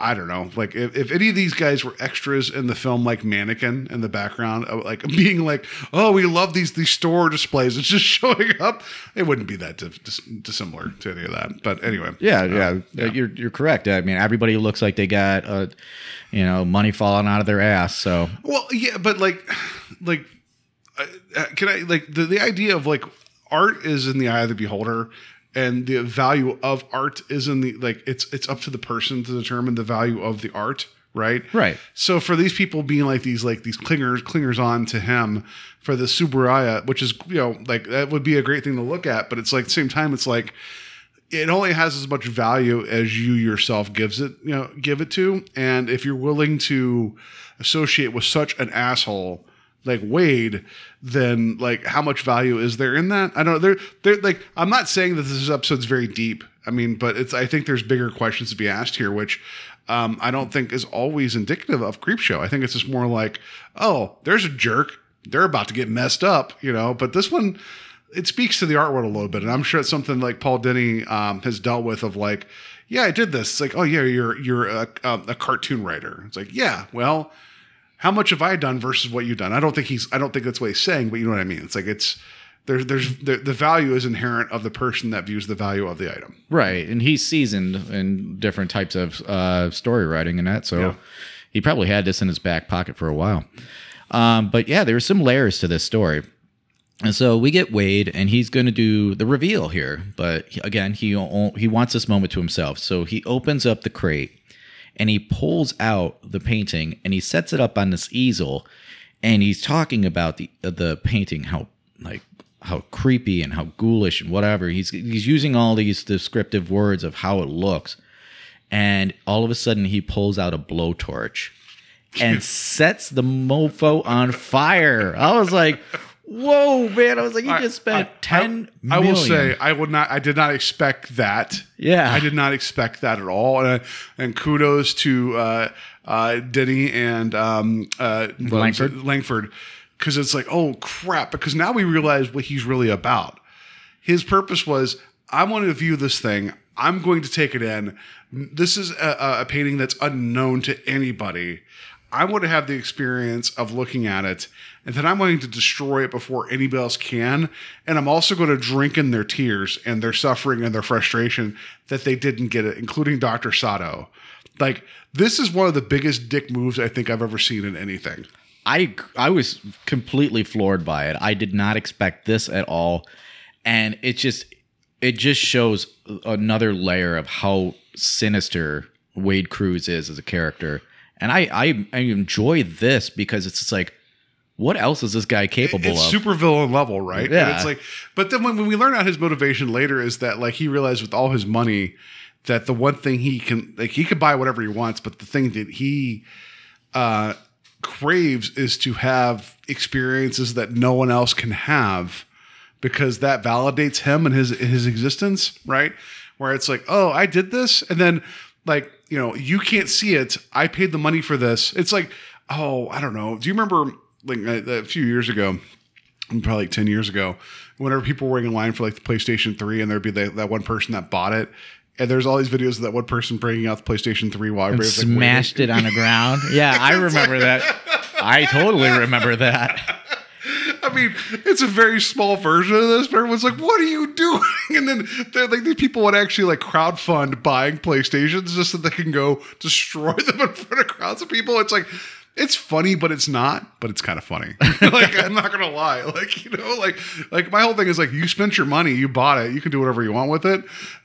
I don't know, like if, if any of these guys were extras in the film, like Mannequin in the background, uh, like being like, oh, we love these these store displays, it's just showing up. It wouldn't be that dis- dis- dissimilar to any of that. But anyway, Yeah, Uh, yeah, You're you're correct. I mean, everybody looks like they got uh, you know, money falling out of their ass. So Well, yeah, but like, like, uh, can I like the the idea of like art is in the eye of the beholder, and the value of art is in the like it's it's up to the person to determine the value of the art, right? Right. So for these people being like these like these clingers clingers on to him for the Tsuburaya, which is you know like that would be a great thing to look at, but it's like at the same time it's like it only has as much value as you yourself gives it, you know, give it to. And if you're willing to associate with such an asshole like Wade, then like how much value is there in that? I don't know. They're they're like I'm not saying that this episode's very deep. I mean, but it's I think there's bigger questions to be asked here, which um, I don't think is always indicative of Creepshow. I think it's just more like, oh, there's a jerk. They're about to get messed up, you know. But this one, it speaks to the art world a little bit, and I'm sure it's something like Paul Dini um, has dealt with. Of like, yeah, I did this. It's like, oh yeah, you're you're a, a, a cartoon writer. It's like, yeah, well, how much have I done versus what you've done? I don't think he's. I don't think that's what he's saying, but you know what I mean. It's like it's there's there's the, the value is inherent of the person that views the value of the item. right, and he's seasoned in different types of uh, story writing and that, so Yeah. he probably had this in his back pocket for a while. Um, but yeah, there's some layers to this story. And so we get Wade, and he's going to do the reveal here. But again, he he wants this moment to himself. So he opens up the crate, and he pulls out the painting, and he sets it up on this easel, and he's talking about the uh, the painting, how like how creepy and how ghoulish and whatever. He's he's using all these descriptive words of how it looks, and all of a sudden he pulls out a blowtorch and sets the mofo on fire. I was like, "Whoa, man!" I was like, "You just spent ten I, I will say I would not. I did not expect that. Yeah. I did not expect that at all. And, and kudos to uh, uh, Dini and um, uh, Langford. it? Langford, because it's like, oh crap! Because now we realize what he's really about. His purpose was, I want to view this thing. I'm going to take it in. This is a, a painting that's unknown to anybody. I want to have the experience of looking at it and then I'm going to destroy it before anybody else can. And I'm also going to drink in their tears and their suffering and their frustration that they didn't get it, including Dr. Sato. Like, this is one of the biggest dick moves I think I've ever seen in anything. I I was completely floored by it. I did not expect this at all, and it just it just shows another layer of how sinister Wade Cruz is as a character. And I I, I enjoy this because it's just like, what else is this guy capable it's of? super villain level, right? And Yeah. it's like, but then when, when we learn out his motivation later is that like he realized with all his money that the one thing he can like he can buy whatever he wants, but the thing that he uh craves is to have experiences that no one else can have because that validates him and his his existence, right? Where it's like, oh, I did this, and then like you know, you can't see it. I paid the money for this. It's like, oh, I don't know. Do you remember like a, a few years ago? Probably like ten years ago, whenever people were waiting in line for like the PlayStation Three, and there'd be that, that one person that bought it. And there's all these videos of that one person bringing out the PlayStation 3 while and everybody's like, smashed waiting. it on the ground. Yeah, I remember that. I totally remember that. I mean, it's a very small version of this, but everyone's like, "What are you doing?" And then they're like, these people would actually like crowdfund buying PlayStations just so they can go destroy them in front of crowds of people. It's like, it's funny, but it's not. But it's kind of funny. like I'm not gonna lie. Like you know, like like my whole thing is like, you spent your money, you bought it, you can do whatever you want with it.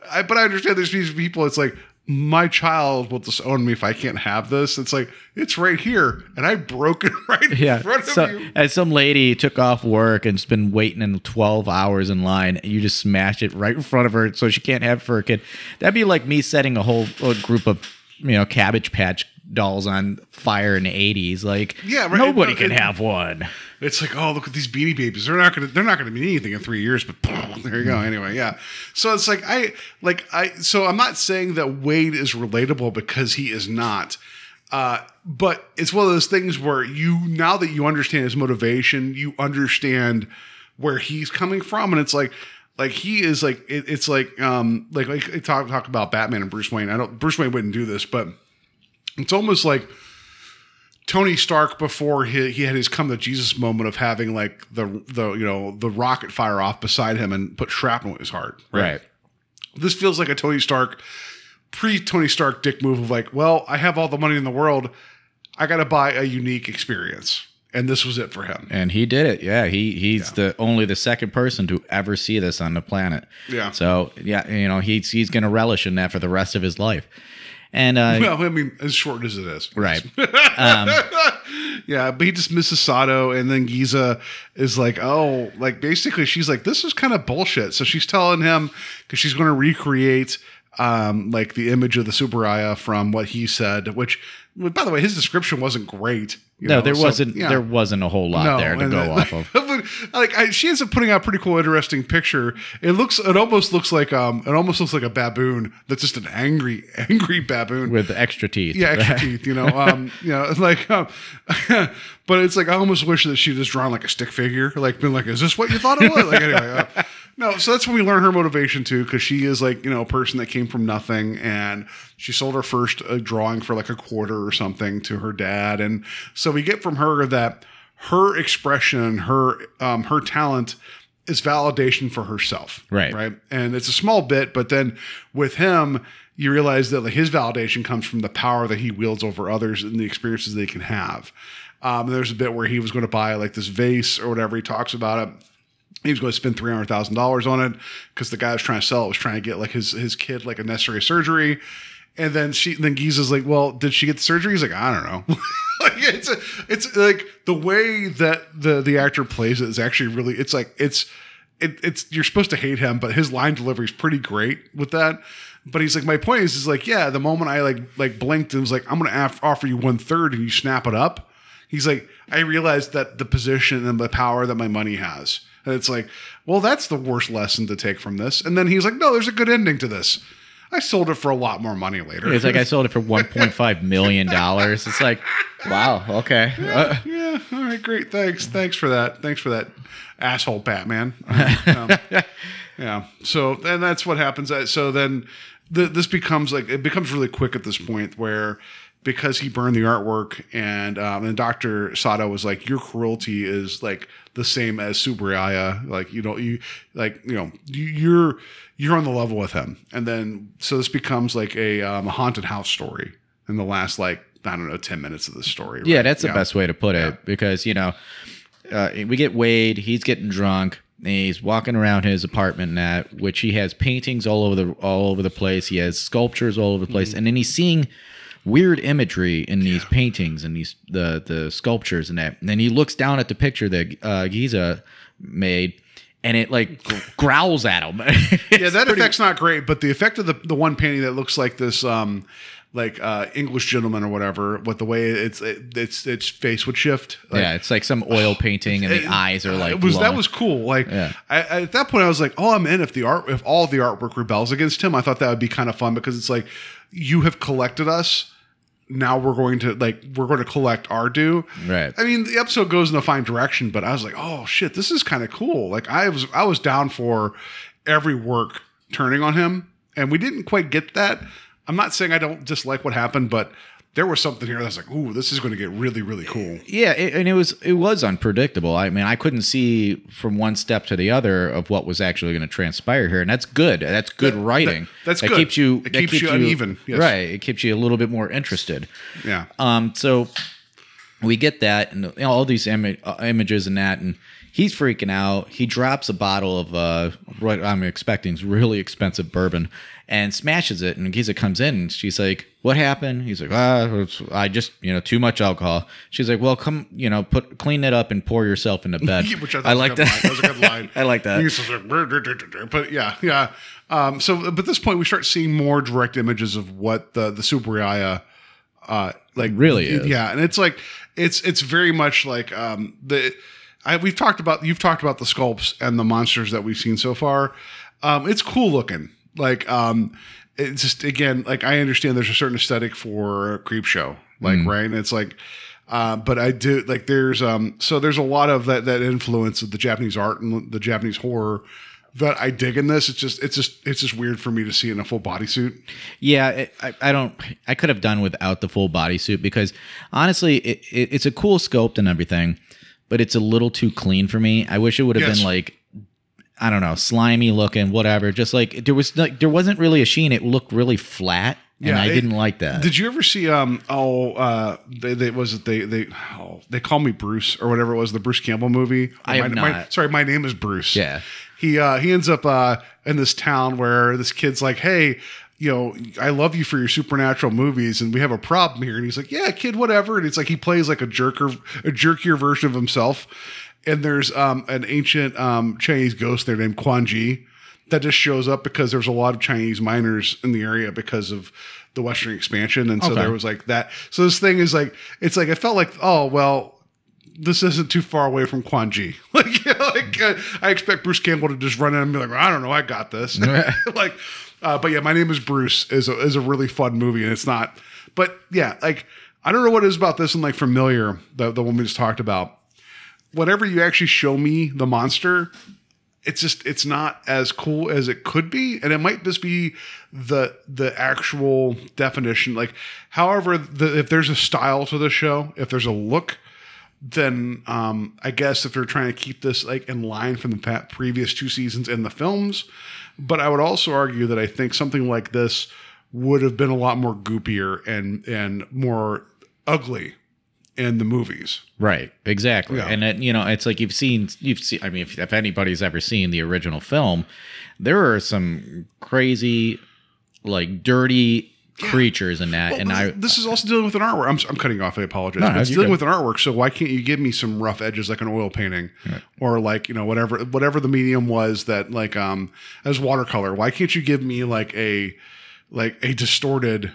I, but I understand there's these people. It's like. My child will disown me if I can't have this. It's like it's right here, and I broke it right in Yeah. front of So, you. as some lady took off work and's been waiting in 12 hours in line, and you just smashed it right in front of her so she can't have it for her kid. That'd be like me setting a whole a group of, you know, Cabbage Patch dolls on fire in the 80s. Like, Yeah, right. nobody It- can it- have one. It's like, oh, look at these beanie babies. They're not gonna they're not gonna mean anything in three years, but there you go. Anyway, yeah. So it's like I like I so I'm not saying that Wade is relatable because he is not. Uh, but it's one of those things where you now that you understand his motivation, you understand where he's coming from, and it's like like he is like it, it's like um like like I talk talk about Batman and Bruce Wayne. I don't Bruce Wayne wouldn't do this, but it's almost like Tony Stark before he, he had his come to Jesus moment of having like the the you know the rocket fire off beside him and put shrapnel in his heart. Right. This feels like a Tony Stark pre Tony Stark dick move of like, well, I have all the money in the world, I got to buy a unique experience, and this was it for him. And he did it. Yeah, he he's the only the second person to ever see this on the planet. Yeah. So yeah, you know he's he's gonna relish in that for the rest of his life. And uh, Well, I mean, as short as it is, right. Um, yeah, but he dismisses Sato, and then Giza is like, oh, like basically, she's like, this is kind of bullshit. So she's telling him because she's going to recreate, um, like the image of the Tsuburaya from what he said. Which, by the way, his description wasn't great. you no, know, there so, wasn't yeah. there wasn't a whole lot there to go off of. like I, she ends up putting out a pretty cool, interesting picture. It looks, it almost looks like, um, it almost looks like a baboon that's just an angry, angry baboon with extra teeth. yeah, extra teeth, you know. Um, you know, like, um, but it's like I almost wish that she just drawn like a stick figure, like been like, is this what you thought it was? Like, anyway, uh, no. So that's when we learn her motivation too, because she is like, you know, a person that came from nothing, and she sold her first uh, drawing for like a quarter or something to her dad, and so we get from her that her expression, her um, her talent is validation for herself. Right. Right. And it's a small bit, but then with him, you realize that like his validation comes from the power that he wields over others and the experiences they can have. Um, there's a bit where he was going to buy like this vase or whatever. He talks about it. He was going to spend three hundred thousand dollars on it because the guy was trying to sell it was trying to get like his his kid like a necessary surgery. And then she, then Giza's like, "Well, did she get the surgery?" He's like, "I don't know." like it's a, it's like the way that the the actor plays it is actually really. It's like it's it, it's you're supposed to hate him, but his line delivery is pretty great with that. But he's like, my point is, is like, yeah, the moment I like like blinked and was like, I'm gonna af- offer you one third, and you snap it up. He's like, I realized that the position and the power that my money has, and it's like, well, that's the worst lesson to take from this. And then he's like, no, there's a good ending to this. I sold it for a lot more money later. It's like I sold it for 1.5 million dollars. It's like, wow, okay. Uh, yeah, all right, great. Thanks. Thanks for that. Thanks for that asshole Batman. Um, yeah. So and that's what happens. Uh, So then the, this becomes like it becomes really quick at this point where because he burned the artwork, and um, and Doctor Sato was like, "Your cruelty is like the same as Tsuburaya. Like you don't you like you know you, you're you're on the level with him." And then so this becomes like a, um, a haunted house story in the last like I don't know ten minutes of the story. Yeah, right? that's the best way to put it because you know uh, we get Wade. He's getting drunk. and He's walking around his apartment, that which he has paintings all over the all over the place. He has sculptures all over the place, and then he's seeing weird imagery in these paintings and these the the sculptures and that. And then he looks down at the picture that uh, Giza made, and it like growls at him. yeah, that effect's not great, but the effect of the the one painting that looks like this um like uh English gentleman or whatever, with the way it's it, its its face would shift. Like, yeah, it's like some oil painting, and the it- eyes are like it was that was cool. Like Yeah. I- at that point, I was like, oh, I'm in. If the art, if all the artwork rebels against him, I thought that would be kind of fun because it's like you have collected us. Now we're going to like we're going to collect our due. Right. I mean, the episode goes in a fine direction, but I was like, oh shit, this is kind of cool. Like I was I was down for every work turning on him, and we didn't quite get that. I'm not saying I don't dislike what happened, but there was something here that's like, ooh, this is going to get really, really cool. Yeah, it, and it was it was unpredictable. I mean, I couldn't see from one step to the other of what was actually going to transpire here, and that's good. That's good That- writing. that- that's that good. keeps you. It that keeps you uneven, yes. Right. It keeps you a little bit more interested. Yeah. Um. So we get that and you all these imi- uh, images and that, and he's freaking out. He drops a bottle of uh, what I'm expecting is really expensive bourbon, and smashes it. And Giza comes in, and she's like, "What happened?" He's like, "Ah, I just you know too much alcohol." She's like, "Well, come you know put clean it up and pour yourself into bed." Which I, I like that. Line. That was a good line. I like that. But yeah, yeah. Um, so, but at this point, we start seeing more direct images of what the the Tsuburaya, uh, like Really is. Yeah, and it's like it's it's very much like um the. I, we've talked about you've talked about the sculpts and the monsters that we've seen so far. Um, it's cool looking. Like um, it's just again like I understand there's a certain aesthetic for a Creepshow, like Mm. right, and it's like. Uh, but I do like there's um so there's a lot of that that influence of the Japanese art and the Japanese horror that I dig in this. It's just it's just it's just weird for me to see in a full bodysuit. Yeah, it, I, I don't. I could have done without the full bodysuit because honestly, it, it, it's a cool sculpt and everything, but it's a little too clean for me. I wish it would have Yes. been like, I don't know, slimy looking, whatever. Just like there was like there wasn't really a sheen. It looked really flat, and I it- didn't like that. Did you ever see um oh uh they, they was it they they oh, they call me Bruce or whatever it was the Bruce Campbell movie? I my, my- not. sorry, my name is Bruce. Yeah. He uh he ends up uh in this town where this kid's like, hey. You know, I love you for your supernatural movies, and we have a problem here. And he's like, "Yeah, kid, whatever." And it's like he plays like a jerker, a jerkier version of himself. And there's um, an ancient um, Chinese ghost there named Guan Di that just shows up because there's a lot of Chinese miners in the area because of the Western expansion, and so Okay. there was like that. So this thing is like, it's like it felt like, oh well, this isn't too far away from Guan Di. Like, you know, like uh, I expect Bruce Campbell to just run in and be like, I don't know, I got this. like, uh, but yeah, my name is Bruce is a, is a really fun movie, and it's not. But yeah, like I don't know what it is about this and like familiar the the one we just talked about. Whenever you actually show me the monster, it's just it's not as cool as it could be and it might just be the the actual definition like however the, if there's a style to the show if there's a look then um i guess if they're trying to keep this like in line from the previous two seasons in the films but i would also argue that i think something like this would have been a lot more goopier and and more ugly in the movies Right, exactly. Yeah. And it, you know, it's like you've seen, you've seen. I mean, if, if anybody's ever seen the original film, there are some crazy, like dirty creatures in that. Well, and but I, this is also dealing with an artwork. I'm, I'm cutting off. I apologize. No, no, it's dealing good. with an artwork. So why can't you give me some rough edges like an oil painting, or like you know whatever whatever the medium was that like um as watercolor? Why can't you give me like a like a distorted,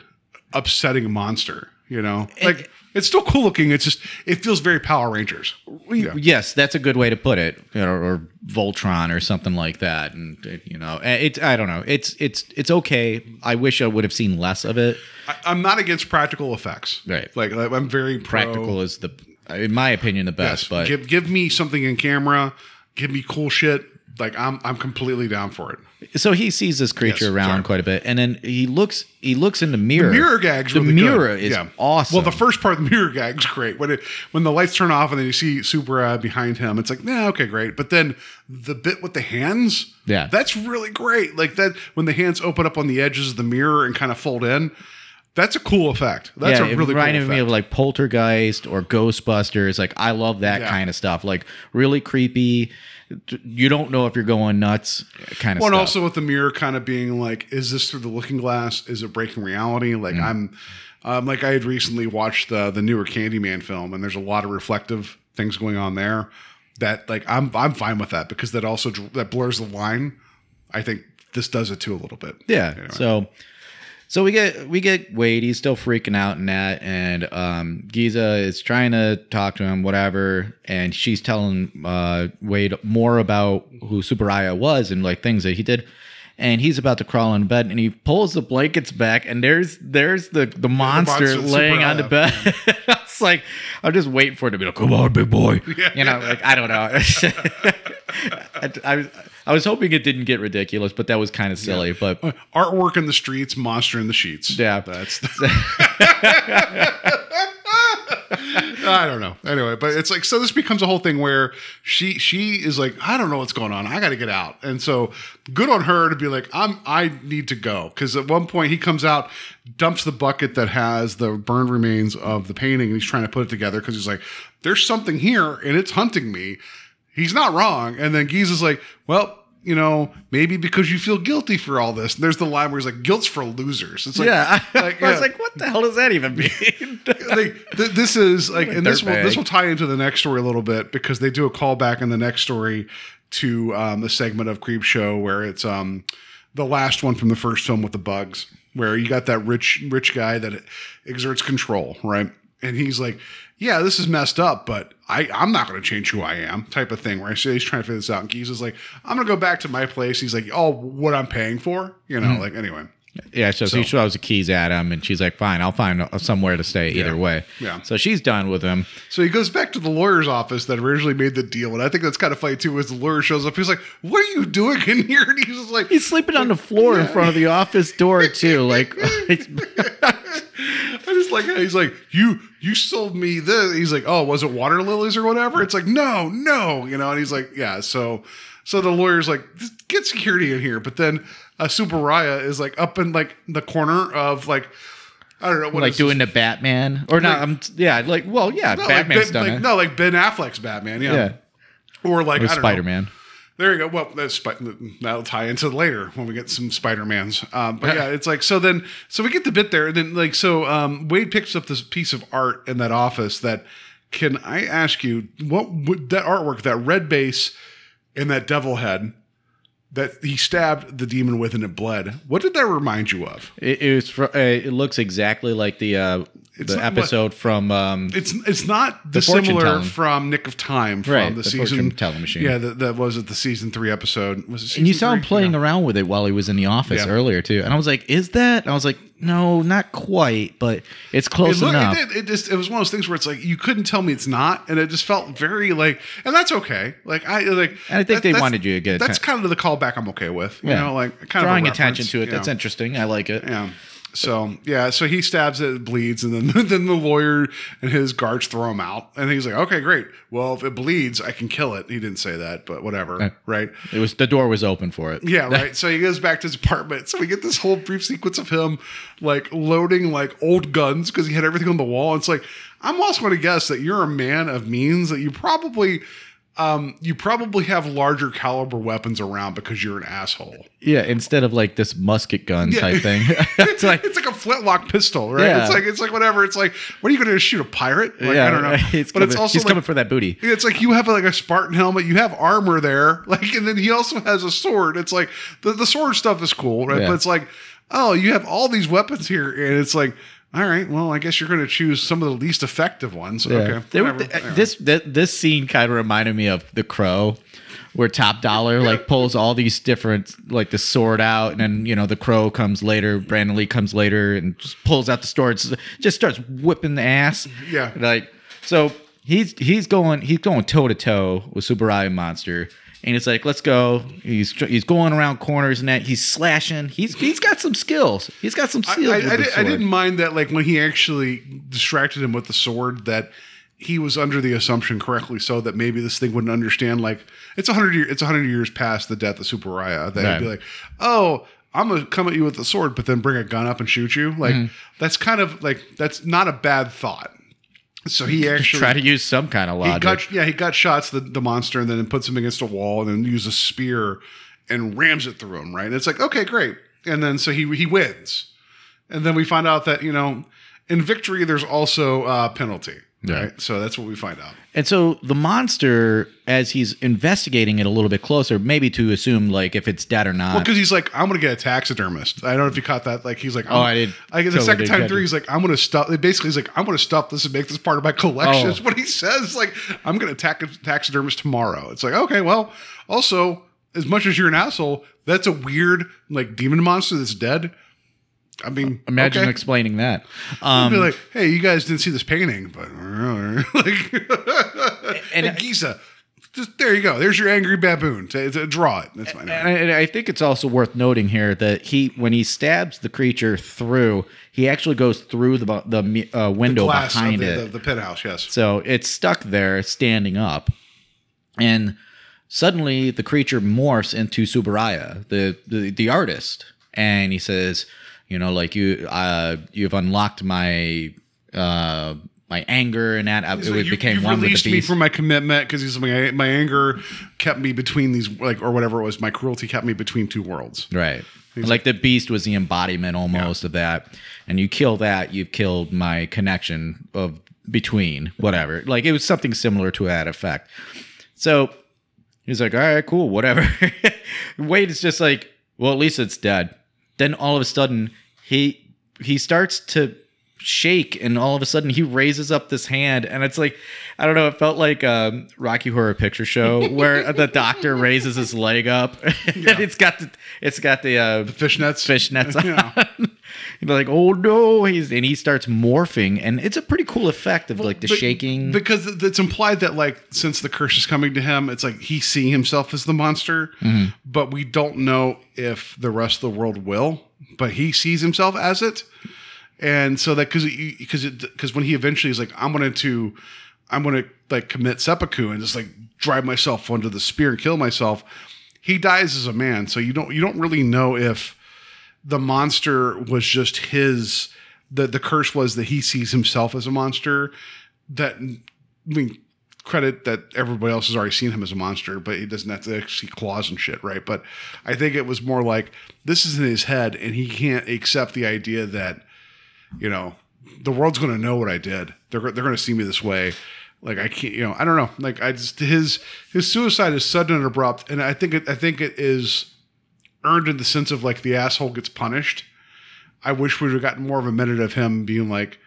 upsetting monster? You know, like it's still cool looking. It's just it feels very Power Rangers. Yeah. yes, that's a good way to put it, you know, or Voltron or something like that. And you know, eh, it's I don't know. It's it's it's okay. I wish I would have seen less of it. I, I'm not against practical effects. Right. Like, like, I'm very pro- Practical is the, in my opinion, the best. Yes. But give give me something in camera. Give me cool shit. like I'm I'm completely down for it. So he sees this creature Yes, around sorry. quite a bit, and then he looks. He looks in the mirror. Mirror gags. The really mirror good. is Yeah. awesome. Well, the first part of the mirror gag's great. When it when the lights turn off and then you see Super uh, behind him, it's like, nah, okay, great. But then the bit with the hands, Yeah. that's really great. Like that when the hands open up on the edges of the mirror and kind of fold in, that's a cool effect. That's yeah, a really it reminded cool me of like Poltergeist or Ghostbusters. Like I love that Yeah. kind of stuff. Like really creepy. You don't know if you're going nuts, kind of Well, and also with the mirror kind of being like, is this through the looking glass? Is it breaking reality? Like Mm. I'm, um, like I had recently watched the the newer Candyman film, and there's a lot of reflective things going on there. That like I'm I'm fine with that because that also that blurs the line. I think this does it too a little bit. Yeah. Anyway. So so we get we get Wade, he's still freaking out in that, and um Giza is trying to talk to him, whatever, and she's telling uh Wade more about who Tsuburaya was and like things that he did. And he's about to crawl in bed and he pulls the blankets back and there's there's the the monster, monster, laying on the bed. it's like I'm just waiting for it to be like, come on, big boy. You know, like I don't know. I, I, was- I was hoping it didn't get ridiculous, but that was kind of silly. But uh, Artwork in the streets, monster in the sheets. Yeah. that's. The- I don't know. Anyway, but it's like so. This becomes a whole thing where she she is like, I don't know what's going on. I got to get out. And so, good on her to be like, I'm. I need to go because at one point he comes out, dumps the bucket that has the burned remains of the painting, and he's trying to put it together because he's like, there's something here and it's hunting me. He's not wrong. And then Giza's like, well. You know, maybe because you feel guilty for all this. And there's the line where he's like, "Guilt's for losers." It's like, yeah, I, like, I was yeah. like, what the hell does that even mean? like th- this is like and this will this will tie into the next story a little bit because they do a callback in the next story to um the segment of Creepshow where it's um the last one from the first film with the bugs where you got that rich rich guy that exerts control right and he's like yeah this is messed up but i i'm not going to change who i am type of thing where i say he's trying to figure this out. And Keys is like i'm going to go back to my place. He's like oh what i'm paying for? You know mm-hmm. like anyway yeah, so, she throws the keys at him, and she's like, "Fine, I'll find uh, somewhere to stay either way." Yeah. So she's done with him. So he goes back to the lawyer's office that originally made the deal, and I think that's kind of funny too. As the lawyer shows up, he's like, "What are you doing in here?" And he's just like, He's sleeping on the floor in front of the office door too. Like, I just like he's like, "You you sold me this." He's like, "Oh, was it water lilies or whatever?" It's like, "No, no," you know. And he's like, "Yeah." So so the lawyer's like, "Get security in here," but then uh, Tsuburaya is like up in like the corner of like. I don't know what like doing this? the Batman, or not? Like- I'm yeah, like well, yeah, No, like Batman's ben, done like, it. No, like Ben Affleck's Batman, yeah. yeah, Or like or I don't. Spider Man. There you go. Well, that's that'll tie into later when we get some Spider Mans. Um, but yeah, it's like so. Then so we get the bit there, and then like so um, Wade picks up this piece of art in that office. That can I ask you what would that artwork, that red base, and that devil head that he stabbed the demon with and it bled. What did that remind you of? It, it was. Fr- uh, it looks exactly like the uh, It's the not what- episode from. Um, It's it's not dissimilar from Nick of Time from Right, the, the season telling machine. Yeah, that, that was it. The season three episode was it. and you season saw him three? playing Yeah. around with it while he was in the office Yeah. earlier too, and I was like, "Is that?" And I was like, "No, not quite, but it's close it, looked- enough." it, it just it was one of those things where it's like you couldn't tell me it's not, and it just felt very like, and that's okay. Like I like, And I think that- they wanted you to get That's kind of the callback I'm okay with. You Yeah. know, like kind drawing of a attention to it. That's know. interesting. I like it. Yeah. So yeah, so he stabs it, it bleeds, and then then the lawyer and his guards throw him out, and he's like, "Okay, great. Well, if it bleeds, I can kill it." He didn't say that, but whatever, Yeah. right? It was the door was open for it. Yeah, right. So he goes back to his apartment. So we get this whole brief sequence of him like loading like old guns because he had everything on the wall. It's like I'm also going to guess that you're a man of means that you probably um you probably have larger caliber weapons around because you're an asshole. Yeah, instead of like this musket gun Yeah. type thing. it's like It's like a flintlock pistol, right? Yeah. It's like it's like whatever. It's like what are you going to shoot a pirate? Like, yeah, I don't know. It's but coming, it's also he's like, coming for that booty. it's like you have like a Spartan helmet, you have armor there, like, and then he also has a sword. It's like the, the sword stuff is cool, right? Yeah. But it's like, oh, you have all these weapons here, and it's like, all right, well, I guess you're going to choose some of the least effective ones. Okay, They were- whatever. th- Anyway. this th- this scene kind of reminded me of The Crow, where Top Dollar like pulls all these different like the sword out, and then you know the Crow comes later, Brandon Lee comes later, and just pulls out the sword, just starts whipping the ass. Yeah. like so he's he's going he's going toe to toe with Super Eye Monster, And it's like, let's go. He's he's going around corners and that. He's slashing. He's he's got some skills. He's got some skills. I, with I, did, I didn't mind that, like when he actually distracted him with the sword, that he was under the assumption, correctly so, that maybe this thing wouldn't understand. Like it's a hundred year, it's a hundred years past the death of Tsuburaya. That he'd be like, oh. I'm gonna come at you with the sword, but then bring a gun up and shoot you. Like Mm-hmm. that's kind of like that's not a bad thought. So he actually Try to use some kind of he logic. gut, yeah, he gut shots the, the monster and then puts him against a wall and then uses a spear and rams it through him, right? And it's like, okay, great. And then so he he wins. And then we find out that, you know, in victory there's also uh penalty. Yeah. Right. So that's what we find out. And so the monster, as he's investigating it a little bit closer, maybe to assume like if it's dead or not. Well, because he's like, I'm gonna get a taxidermist. I don't know if you caught that. Like he's like, Oh, I did- Like the totally second time through, he's like, I'm gonna stuff. Basically, he's like, I'm gonna stuff this and make this part of my collection. Oh. That's what he says. Like, I'm gonna attack a taxidermist tomorrow. It's like, okay, well, also, as much as you're an asshole, that's a weird like demon monster that's dead. I mean, Imagine okay. explaining that. Um, be like, hey, you guys didn't see this painting, but like, And- and Giza, just there you go. There's your angry baboon. To, to draw it. That's fine. and I, and I think it's also worth noting here that he, when he stabs the creature through, he actually goes through the the uh, window of behind the, it. the, the penthouse. Yes. So it's stuck there, standing up, and suddenly the creature morphs into Tsuburaya, the the, the artist, and he says, "You know, like you, uh, you've unlocked my." Uh, my anger and that I, He's it like, you, became one with the me beast. from my commitment because he's my my anger kept me between these like or whatever it was. My cruelty kept me between two worlds. Right. like the beast was the embodiment almost of that. And you kill that, you've killed my connection of between whatever. Like it was something similar to that effect. So he's like, all right, cool, whatever. Wade is just like, well, at least it's dead. Then all of a sudden he he starts to shake and all of a sudden he raises up this hand and it's like i don't know it felt like um rocky horror picture show where the doctor raises his leg up and it's got the it's got the uh Fishnets. fishnets on. Yeah. You're like oh no he's and he starts morphing and it's a pretty cool effect of like the But- shaking because it's implied that like since the curse is coming to him, it's like he's seeing himself as the monster, Mm-hmm. but we don't know if the rest of the world will. But he sees himself as it, and so that because because because when he eventually is like, I'm going to I'm going to like commit seppuku and just like drive myself under the spear and kill myself. He dies as a man, so you don't you don't really know if the monster was just his the the curse was that he sees himself as a monster that I mean credit that everybody else has already seen him as a monster but he doesn't have to see claws and shit right but I think it was more like this is in his head and he can't accept the idea that you know the world's going to know what I did they're they're going to see me this way like I can't you know I don't know like I just his his suicide is sudden and abrupt and I think it I think it is earned in the sense of like the asshole gets punished. I wish we'd have gotten more of a minute of him being like,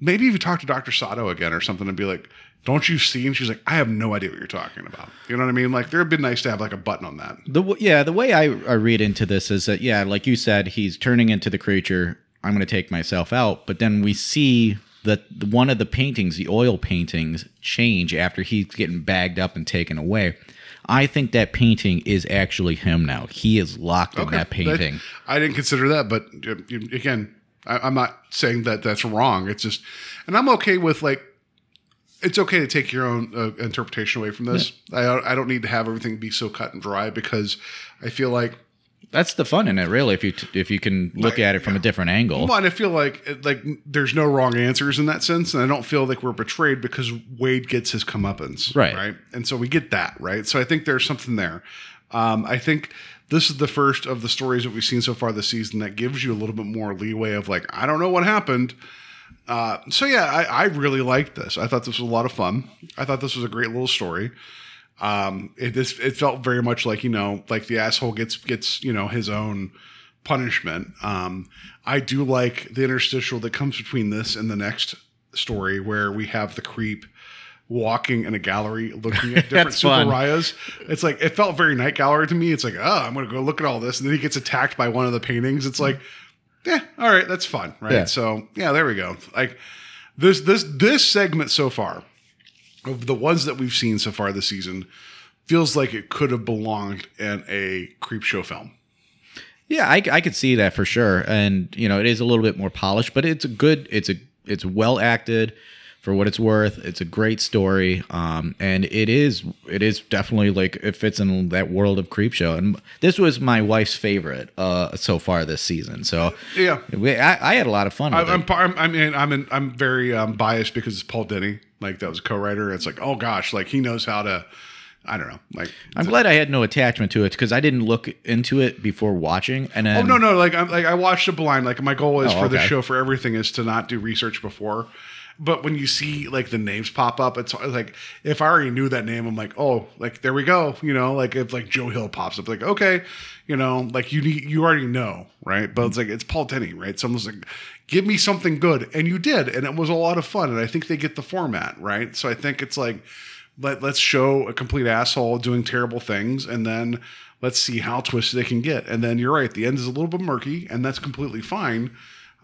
maybe you talk to Dr. Sato again or something and be like, don't you see? And she's like, I have no idea what you're talking about. You know what I mean? Like, there would be nice to have like a button on that. The yeah, the way I, I read into this is that yeah, like you said, he's turning into the creature. I'm going to take myself out, but then we see that one of the paintings, the oil paintings, change after he's getting bagged up and taken away. I think that painting is actually him now. He is locked in that painting. I didn't consider that, but uh, again, I, I'm not saying that that's wrong. It's just, and I'm okay with like, it's okay to take your own uh, interpretation away from this. I, I don't need to have everything be so cut and dry because I feel like That's the fun in it, really. If you t- if you can look at it from a different angle. Well, and I feel like like there's no wrong answers in that sense, and I don't feel like we're betrayed because Wade gets his comeuppance, Right. Right, and so we get that, right? So I think there's something there. Um, I think this is the first of the stories that we've seen so far this season that gives you a little bit more leeway of like, I don't know what happened. Uh, so yeah, I, I really liked this. I thought this was a lot of fun. I thought this was a great little story. Um, it this it felt very much like you know, like the asshole gets gets you know his own punishment. Um, I do like the interstitial that comes between this and the next story where we have the creep walking in a gallery looking at different Tsuburayas. It's like it felt very night gallery to me. It's like, oh, I'm gonna go look at all this, and then he gets attacked by one of the paintings. It's like, yeah, all right, that's fun, right? Yeah. So yeah, there we go. Like this this this segment so far of the ones that we've seen so far this season feels like it could have belonged in a Creepshow film. Yeah, I, I could see that for sure, and you know, it is a little bit more polished, but it's a good, it's a, it's well acted for what it's worth. It's a great story, um, and it is, it is definitely like it fits in that world of Creepshow. And this was my wife's favorite uh, so far this season. So Yeah. we, I, I had a lot of fun I, with I'm, it. I'm, I mean, I'm, in, I'm very um, biased because it's Paul Dini. Like that was a co-writer. It's like, oh gosh, like he knows how to. I don't know. Like, I'm glad I had no attachment to it because I didn't look into it before watching. And then, oh no, no, like I'm like I watched it blind. Like my goal is Oh, for the show for everything is to not do research before. But when you see like the names pop up, it's like if I already knew that name, I'm like, oh, like there we go. You know, like if like Joe Hill pops up, like okay, you know, like you need you already know, right? But it's like it's Paul Dini, right? Someone's like, give me something good, and you did, and it was a lot of fun. And I think they get the format right. So I think it's like let let's show a complete asshole doing terrible things, and then let's see how twisted they can get. And then you're right, the end is a little bit murky, and that's completely fine.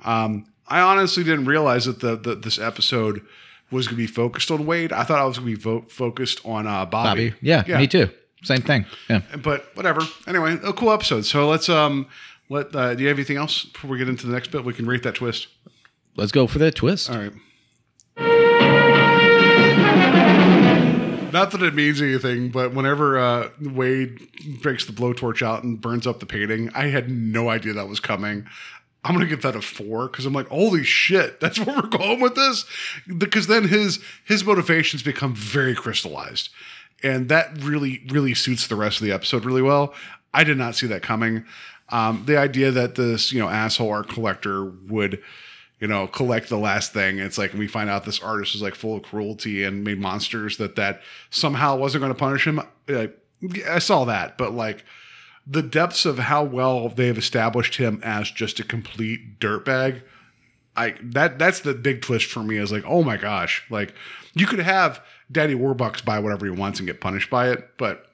Um, I honestly didn't realize that the, the this episode was going to be focused on Wade. I thought I was going to be vo- focused on uh, Bobby. Bobby, yeah, me too. Same thing. Yeah. But whatever. Anyway, a cool episode. So let's um let uh, do you have anything else before we get into the next bit? We can rate that twist. Let's go for that twist. All right. Not that it means anything, but whenever uh, Wade breaks the blowtorch out and burns up the painting, I had no idea that was coming. I'm gonna give that a four because I'm like, holy shit, that's where we're going with this. Because then his his motivations become very crystallized, and that really really suits the rest of the episode really well. I did not see that coming. Um, the idea that this you know asshole art collector would you know, collect the last thing. It's like we find out this artist is like full of cruelty and made monsters that that somehow wasn't going to punish him. Uh, I saw that, but like the depths of how well they've established him as just a complete dirtbag. I that that's the big twist for me is like, oh my gosh, like you could have Daddy Warbucks buy whatever he wants and get punished by it, but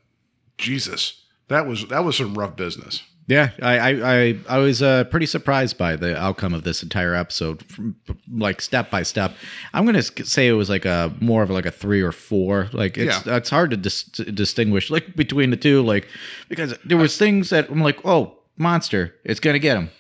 Jesus, that was that was some rough business. Yeah, I I I, I was uh, pretty surprised by the outcome of this entire episode, from, like step by step. I'm gonna say it was like a more of like a three or four. Like it's Yeah. it's hard to dis- distinguish like between the two, like because there was things that I'm like, oh, monster, it's gonna get him.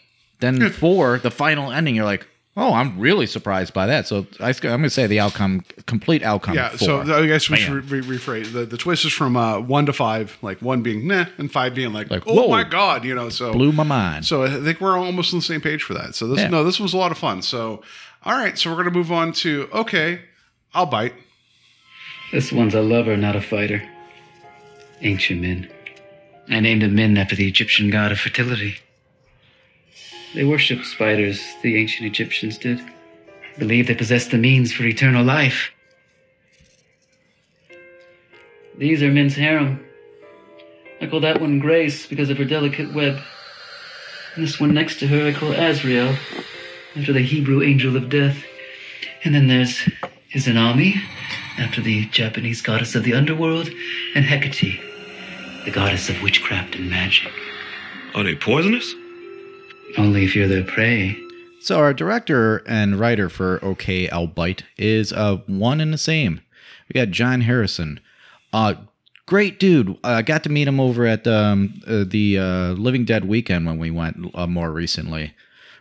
Then four, the final ending, you're like, oh, I'm really surprised by that. So I, am gonna say the outcome, complete outcome. Yeah, four. so I guess we Bam. should re- re- rephrase the, the twist is from uh, one to five, like one being nah, and five being like, Like, oh whoa. my god, you know. So blew my mind. So I think we're almost on the same page for that. So this Yeah. no, this was a lot of fun. So all right, so we're gonna move on to okay, I'll bite. This one's a lover, not a fighter. Ancient Min. I named him Min after the Egyptian god of fertility. They worshipped spiders, the ancient Egyptians did. Believed they possessed the means for eternal life. These are Min's harem. I call that one Grace because of her delicate web. And this one next to her I call Azrael, after the Hebrew angel of death. And then there's Izanami, after the Japanese goddess of the underworld, and Hecate, the goddess of witchcraft and magic. Are they poisonous? Only if you're their prey. So our director and writer for OK I'll Bite is uh one and the same. We got John Harrison. Uh great dude. I got to meet him over at um uh, the uh, Living Dead weekend when we went uh, more recently.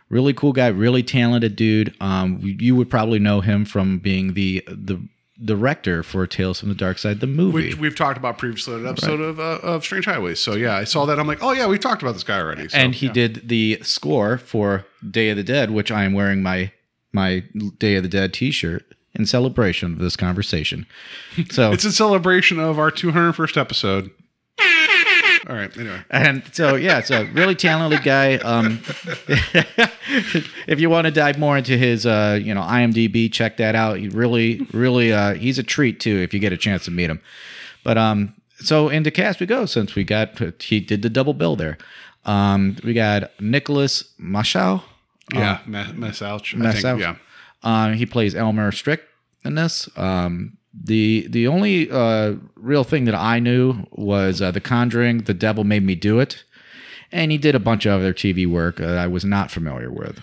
Really cool guy, really talented dude. Um you would probably know him from being the the director for Tales from the Dark Side the movie. Which we've talked about previously in an episode of uh, of Strange Highways. So yeah, I saw that. I'm like, oh yeah, we've talked about this guy already. So, and he yeah. did the score for Day of the Dead, which I am wearing my my Day of the Dead T-shirt in celebration of this conversation. So It's a celebration of our 201st episode. All right. Anyway, and so yeah, it's a really talented guy. Um, if you want to dive more into his, uh, you know, IMDb, check that out. He really, really, uh, he's a treat too if you get a chance to meet him. But um, so into cast we go since we got he did the double bill there. Um, we got Nicholas Machau. yeah, Ma- Massouch. Massouch. yeah. Uh, he plays Elmer Strick in this. Um, the the only uh, real thing that I knew was uh, The Conjuring. The Devil Made Me Do It, and he did a bunch of other TV work that I was not familiar with.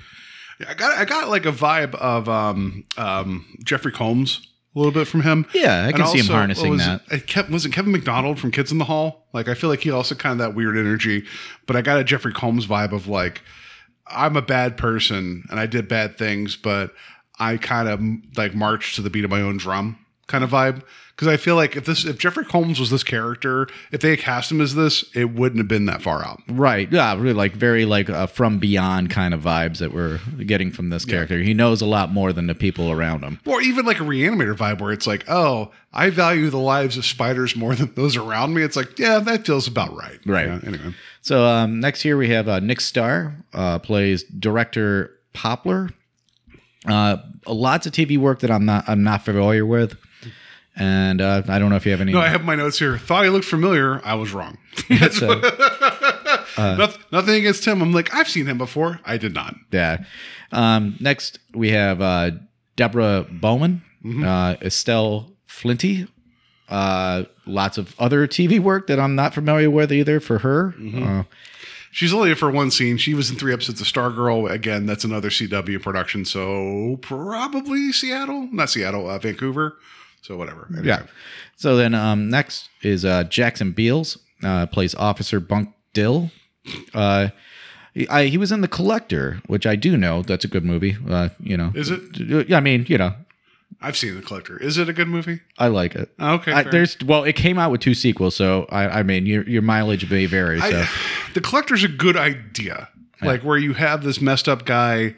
Yeah, I got I got like a vibe of um um Jeffrey Combs a little bit from him. Yeah, I And can see him also, harnessing was that. It, kept, was it Kevin McDonald from Kids in the Hall? Like I feel like he also kind of that weird energy, but I got a Jeffrey Combs vibe of like I'm a bad person and I did bad things, but I kind of like marched to the beat of my own drum kind of vibe. Because I feel like if this if Jeffrey Combs was this character, if they had cast him as this, it wouldn't have been that far out. Right. Yeah. Really like very like uh, from beyond kind of vibes that we're getting from this character. He knows a lot more than the people around him. Or even like a reanimator vibe where it's like, oh, I value the lives of spiders more than those around me. It's like, yeah, that feels about right. Right. Yeah, anyway. So um, next here we have uh, Nick Starr uh, plays director Poplar. Uh, lots of TV work that I'm not I'm not familiar with, and uh, I don't know if you have any. No, I have my notes here. Thought he looked familiar. I was wrong. So, Noth- nothing against him. I'm like, I've seen him before. I did not. yeah. Um, next we have uh, Deborah Bowman, Mm-hmm. uh, Estelle Flinty. Uh, lots of other TV work that I'm not familiar with either for her. Mm-hmm. Uh, She's only for one scene. She was in three episodes of Stargirl. Again, that's another CW production. So probably Seattle, not Seattle, uh, Vancouver. So whatever. Anyway. Yeah. So then um, next is uh, Jackson Beals, uh, plays Officer Bunk Dill. Uh, he, I, he was in The Collector, which I do know. That's a good movie. Uh, you know, Is it? Yeah, I mean, you know, I've seen The Collector. Is it a good movie? I like it. Oh, okay, I, there's well, it came out with two sequels, so I, I mean, your your mileage may vary. So I, the Collector's a good idea. Like where you have this messed up guy,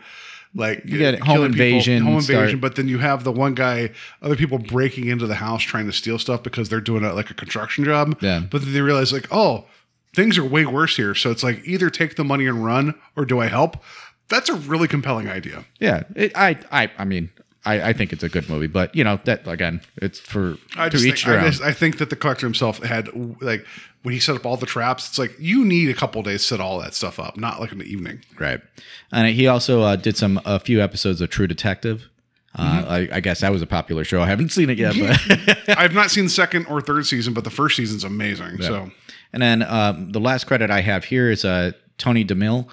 like You get uh, home killing people- invasion, home invasion, start- but then you have the one guy, other people breaking into the house trying to steal stuff because they're doing a, like a construction job. Yeah. But then they realize like, oh, things are way worse here. So it's like either take the money and run, or do I help? That's a really compelling idea. yeah, it, I I I mean. I, I think it's a good movie, but you know that again, it's for I to just each think, their I, own. just, I think that the collector himself had like when he set up all the traps. It's like you need a couple days to set all that stuff up, not like in the evening. Right. And he also uh, did some a few episodes of True Detective. Uh, Mm-hmm. I, I guess that was a popular show. I haven't seen it yet, but I've not seen the second or third season, but the first season's amazing. So and then um, the last credit I have here is uh, Tony DeMille.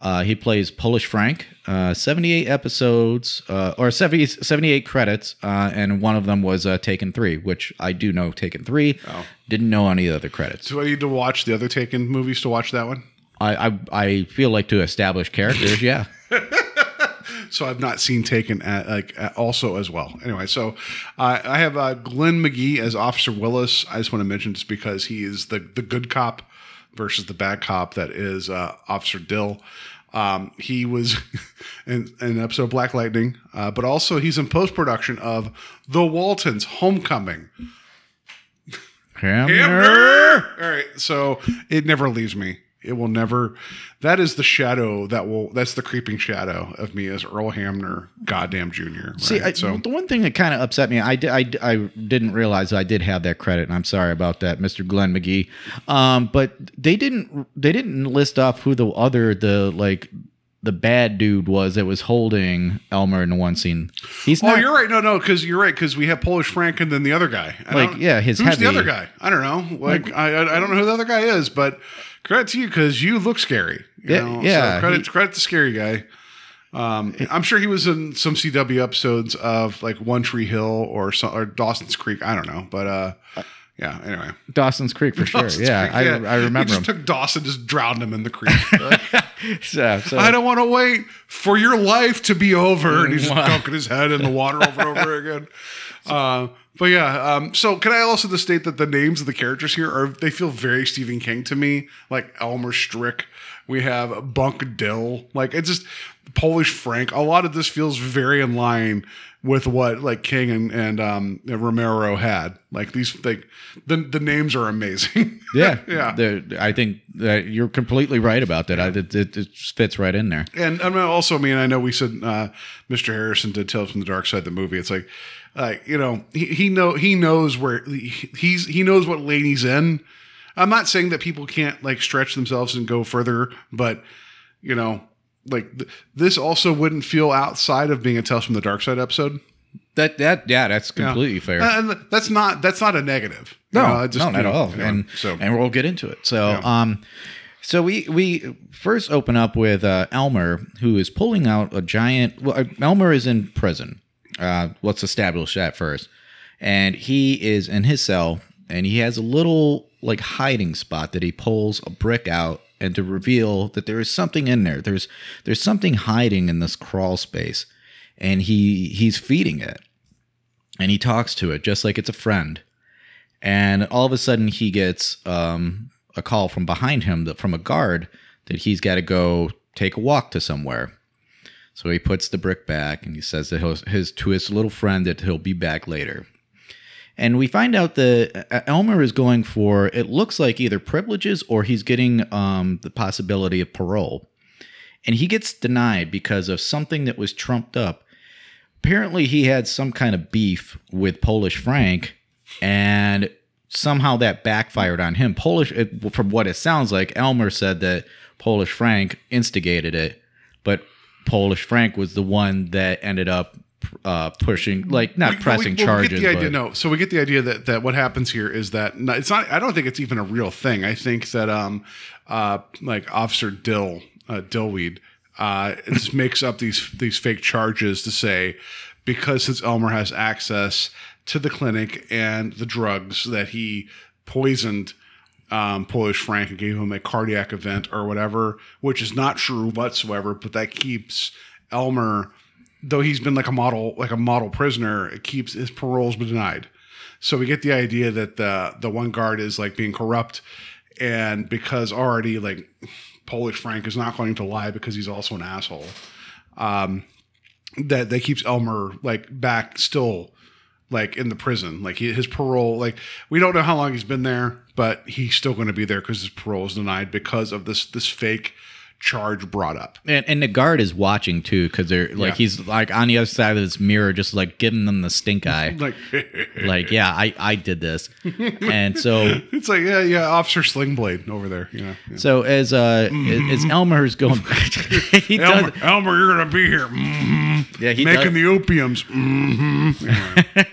Uh, he plays Polish Frank. Uh, 78 episodes uh, or 70, 78 credits, uh, and one of them was uh, Taken Three, which I do know Taken Three. Didn't know any other credits. do I need to watch the other Taken movies to watch that one? I I, I feel like to establish characters, yeah. So I've not seen Taken at, like at also as well. Anyway, so uh, I have uh, Glenn McGee as Officer Willis. I just want to mention just because he is the the good cop versus the bad cop that is uh, Officer Dill. Um, he was in, in an episode of Black Lightning, uh, but also he's in post production of The Waltons Homecoming. Hammer! All right, so it never leaves me. It will never. That is the shadow that will. That's the creeping shadow of me as Earl Hamner, goddamn Junior. Right? See, I, so the one thing that kind of upset me, I, di- I, I didn't realize I did have that credit, and I'm sorry about that, Mr. Glenn McGee. Um, but they didn't they didn't list off who the other the like the bad dude was that was holding Elmer in the one scene. He's oh, not. you're right. No, no, because you're right. Because we have Polish Frank and then the other guy. I Like, yeah, his who's heavy- the other guy? I don't know. Like, I, I I don't know who the other guy is, but credit to you because you look scary. You Yeah, know? yeah, So credit he- credit to scary guy. Um, I'm sure he was in some CW episodes of like One Tree Hill or some, or Dawson's Creek. I don't know, but uh, yeah. Anyway, Dawson's Creek for sure. Dawson's yeah, Creek, I, I remember He just him. took Dawson, just drowned him in the creek. so, so- I don't want to wait for your life to be over. And he's just dunking his head in the water over and over again. Uh, but yeah, um, so can I also just state that the names of the characters here are they feel very Stephen King to me, like Elmer Strick. We have Bunk Dill, like it's just Polish Frank. A lot of this feels very in line with what like King and and um, Romero had. Like these, like the the names are amazing. yeah, yeah. I think that you're completely right about that. I, it, it, it fits right in there. And I mean, also, I mean, I know we said uh, Mr. Harrison did Tales from the Dark Side, the movie. It's like, like you know, he, he know he knows where he- he's he knows what lane he's in. I'm not saying that people can't like stretch themselves and go further, but you know, like th- this also wouldn't feel outside of being a Tales from the Dark Side episode. That that yeah, that's Yeah. completely fair. and that's not that's not a negative. You No, know, just, no, not at know, all. anyway, and so and we'll get into it. So, Yeah. um, so we we first open up with uh, Elmer, who is pulling out a giant. Well, uh, Elmer is in prison. Uh, let's establish that first. and he is in his cell, and he has a little like hiding spot that he pulls a brick out and to reveal that there is something in there. There's there's something hiding in this crawl space, and he he's feeding it, and he talks to it just like it's a friend, and all of a sudden he gets um, a call from behind him that from a guard that he's got to go take a walk to somewhere. So he puts the brick back and he says that he'll, his to his little friend that he'll be back later. And we find out that uh, Elmer is going for it looks like either privileges or he's getting um, the possibility of parole. And he gets denied because of something that was trumped up. Apparently, he had some kind of beef with Polish Frank, and somehow that backfired on him. Polish, from what it sounds like, Elmer said that Polish Frank instigated it, but Polish Frank was the one that ended up uh, pushing, like not We- we- pressing well, charges. We get the idea. No, so we get the idea that that what happens here is that it's not. I don't think it's even a real thing. I think that um, uh, like Officer Dill, uh, Dillweed, uh, just makes up these these fake charges to say because since Elmer has access to the clinic and the drugs that he poisoned um, Polish Frank and gave him a cardiac event or whatever, which is not true whatsoever. But that keeps Elmer, though he's been like a model, like a model prisoner, it keeps his parole's been denied. So we get the idea that the the one guard is like being corrupt, and because already like Polish Frank is not going to lie because he's also an asshole. Um, that that keeps Elmer like back still like in the prison like his parole like we don't know how long he's been there but he's still going to be there because his parole is denied because of this this fake charge brought up And, and the guard is watching too, because they're like Yeah. he's like on the other side of this mirror, just like giving them the stink eye. like like, yeah, I I did this, and so it's like yeah yeah officer slingblade over there you know yeah. so as uh as Elmer's going, he elmer, does elmer you're gonna be here Mhm. Yeah, he making does- the opiums Mhm.